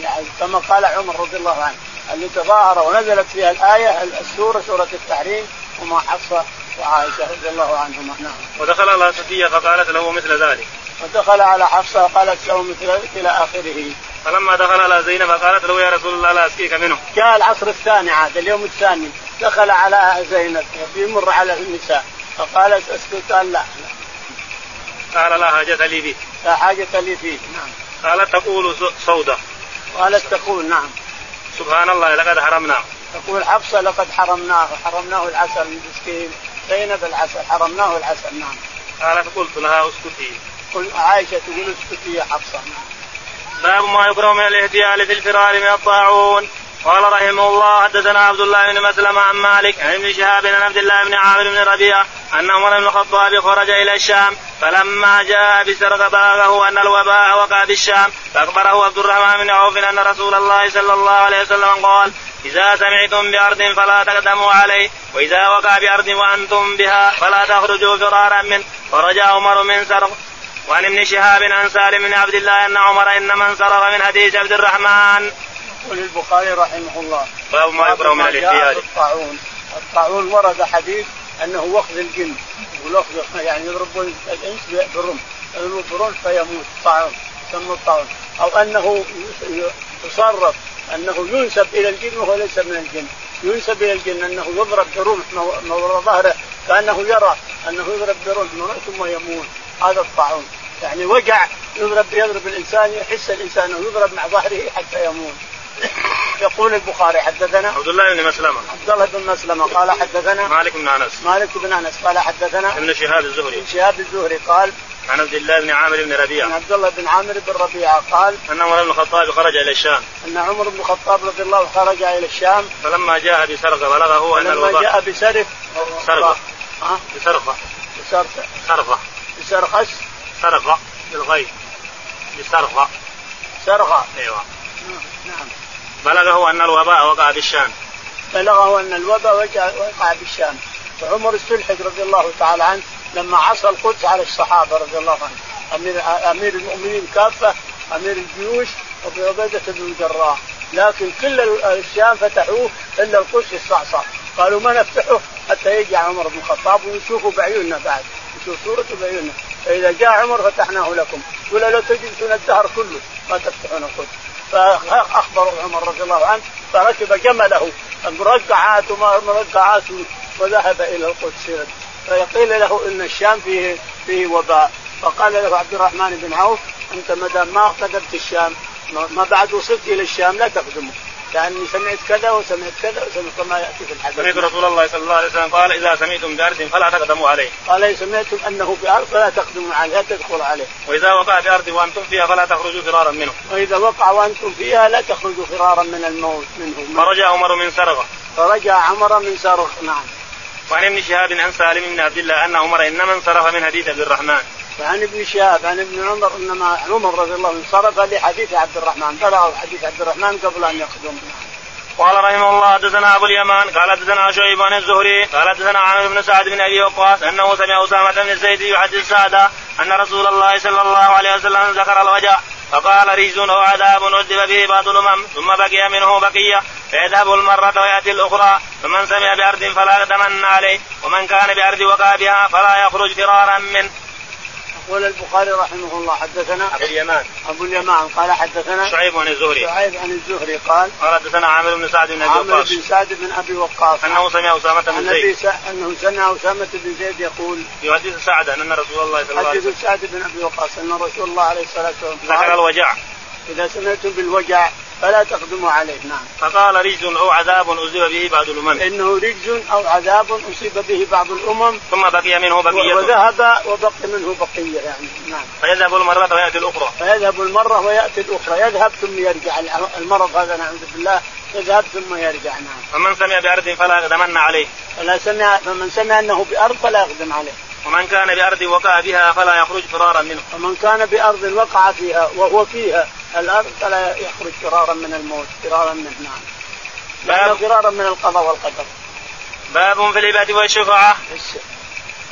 يعني كما قال عمر رضي الله عنه اللي تظاهر ونزلت فيها الآية السورة سورة التحريم وما حفصه وعائشة رضي الله عنهما نعم. ودخل على صفية فقالت له مثل ذلك. ودخل على حفصة قالت له مثل ذلك إلى آخره. فلما دخل على زينب فقالت له يا رسول الله لا أسقيك منه. جاء العصر الثاني عاد اليوم الثاني دخل على زينب يمر على النساء فقالت اسكت قال لا قال لا حاجة لي فيه لا حاجة لي فيه نعم. قالت تقول سودة قالت تقول نعم. سبحان الله لقد حرمناه. تقول حفصة لقد حرمناه. حرمناه العسل مسكين زينب العسل حرمناه العسل نعم. قالت قلت لها اسكتي. قل عائشة تقول اسكتي يا حفصة نعم. باب ما يكره من الاحتيال في الفرار من الطاعون. قال رحمه الله حدثنا عبد الله بن مسلم عن مالك عن ابن شهاب عن عبد الله بن عامر بن ربيعة أن عمر بن الخطاب خرج إلى الشام فلما جاء بسرق بلغه أن الوباء وقع بالشام فأخبره عبد الرحمن بن عوف أن رسول الله صلى الله عليه وسلم قال إذا سمعتم بأرض فلا تقدموا عليه وإذا وقع بأرض وأنتم بها فلا تخرجوا فرارا منه فرجع عمر من سرق. وعن ابن شهاب عن سالم بن عبد الله أن عمر إنما انصرف من حديث عبد الرحمن. يقول البخاري رحمه الله. باب ما يكره من الاحتيال الطاعون. الطاعون ورد حديث أنه وخذ الجن يعني يضربون الإنس يضربون برمح فيموت. طاعون يسمى الطاعون أو أنه يصرف. أنه ينسب إلى الجن وهو ليس من الجن. ينسب إلى الجن أنه يضرب برمح مورا ظهره. كأنه يرى أنه يضرب برمح ثم يموت. هذا الطاعون يعني وجع يضرب يضرب الإنسان يحس الإنسان أنه يضرب مع ظهره حتى يموت. يقول البخاري حدثنا عبد الله بن مسلمة. عبد الله بن مسلمة قال حدثنا مالك بن أنس. مالك بن أنس قال حدثنا ابن شهاب الزهري. ابن شهاب الزهري قال عن عبد الله بن عامر بن ربيعة. عن عبد الله بن عامر بن ربيعة قال أن عمر بن الخطاب خرج إلى الشام. أن عمر بن الخطاب رضي الله عنه خرج إلى الشام. فلما جاء بسرقة بلغه أن لما جاء بسرف سرقة. ها؟ بسرقة. بسرقة. سرقة. بسرقة سرقة بالغيب. بسرقة. سرقة. أيوه. نعم. بلغه أن الوباء وقع بالشام. بلغه أن الوباء وقع بالشام. فعمر استلحق رضي الله تعالى عنه لما عصى القدس على الصحابة رضي الله عنهم امير أمير المؤمنين كافة أمير الجيوش ابو عبيدة بن الجراح. لكن كل الشام فتحوه إلا القدس الصعصع. قالوا ما نفتحه؟ حتى يجي عمر بن الخطاب ونشوفه بعيوننا بعد. نشوف صورته بعيوننا. فإذا جاء عمر فتحناه لكم. ولا لو تجلسون الدهر كله ما تفتحون القدس. فاخبروا عمر رضي الله عنه فركب جمله مرقعات ومرقعات وذهب إلى القدس. فقيل له إن الشام فيه فيه وباء. فقال له عبد الرحمن بن عوف أنت ما دام ما قدمت الشام ما بعد وصلت إلى الشام لا تقدمه لاني سمعت كذا وسمعت كذا وسمعت ما يأتي في الحديث. سمعت رسول الله صلى الله عليه وسلم قال إذا سمعتم بأرض فلا تقدموا عليه. قال سمعتم أنه بارض فلا تقدموا عليه لا تدخل عليه. وإذا وقع بارض وأنتم فيها فلا تخرجوا فرارا منه. وإذا وقع وأنتم فيها لا تخرجوا فرارا من الموت منه. فرجع عمر من سرقة. فرجع عمر من سرق نعم. وعن ابن شهاب عن سالم بن عبد الله أن عمر إنما انصرف من حديث عبد الرحمن. وعن ابن شهاب عن ابن عمر انما عمر رضي الله عنه انصرف لحديث عبد الرحمن بلغ حديث عبد الرحمن قبل أن يقدم. قال رحمه الله حدثنا أبو اليمان قال حدثنا شعيب عن الزهري قال حدثنا عامر بن سعد بن أبي وقاص أنه سمع أسامة بن زيد يحدث سعدا أن رسول الله صلى الله عليه وسلم ذكر الوجع فقال رجز أو عذاب عذب به بعض الأمم ثم بقي منه بقية فيذهب المرة وياتي الأخرى فمن سمع بأرض فلا يتمنى عليه ومن كان بأرض وقع بها فلا يخرج فرارا منه. يقول البخاري رحمه الله حدثنا أبو اليمان. أبو اليمان قال حدثنا شعيب عن الزهري. شعيب عن الزهري قال قال حدثنا عامر بن سعد بن أبي عامر وقاص. بن سعد بن أبي وقاص. أنه سمع أسامة بن زيد. س... أنه سمع أسامة بن زيد يقول يحدث سعدا أن رسول الله صلى الله عليه وسلم حدث سعد بن أبي وقاص أن رسول الله عليه الصلاة والسلام ذكر الوجع. إذا سمعتم بالوجع فلا تقدموا عليه نعم. فقال رجز أو عذاب أصيب به بعض الأمم. إنه رجز أو عذاب أصيب به بعض الأمم. ثم بقي منه بقية. وذهب وبقي منه بقية يعني نعم. فيذهب المرة ويأتي الأخرى. فيذهب المرة ويأتي الأخرى. يذهب ثم يرجع. المرض هذا نعوذ بالله يذهب ثم يرجع نعم. فمن سمع بأرض فلا يقدمن عليه. فلا سمع فمن سمع أنه بأرض فلا يقدم عليه. ومن كان بأرض وقع بها فلا يخرج فرارا منه. ومن كان بأرض وقع فيها وهو فيها الأرض فلا يخرج فرارا من الموت فرارا منه نعم باب فرارا من القضاء والقدر. باب في الهبة والشفعة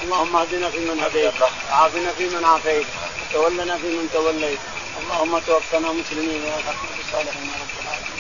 اللهم اهدنا فيمن هديت وعافنا فيمن عافيت وتولنا فيمن توليت. اللهم توفنا مسلمين والحقنا بالصالحين يا رب العالمين.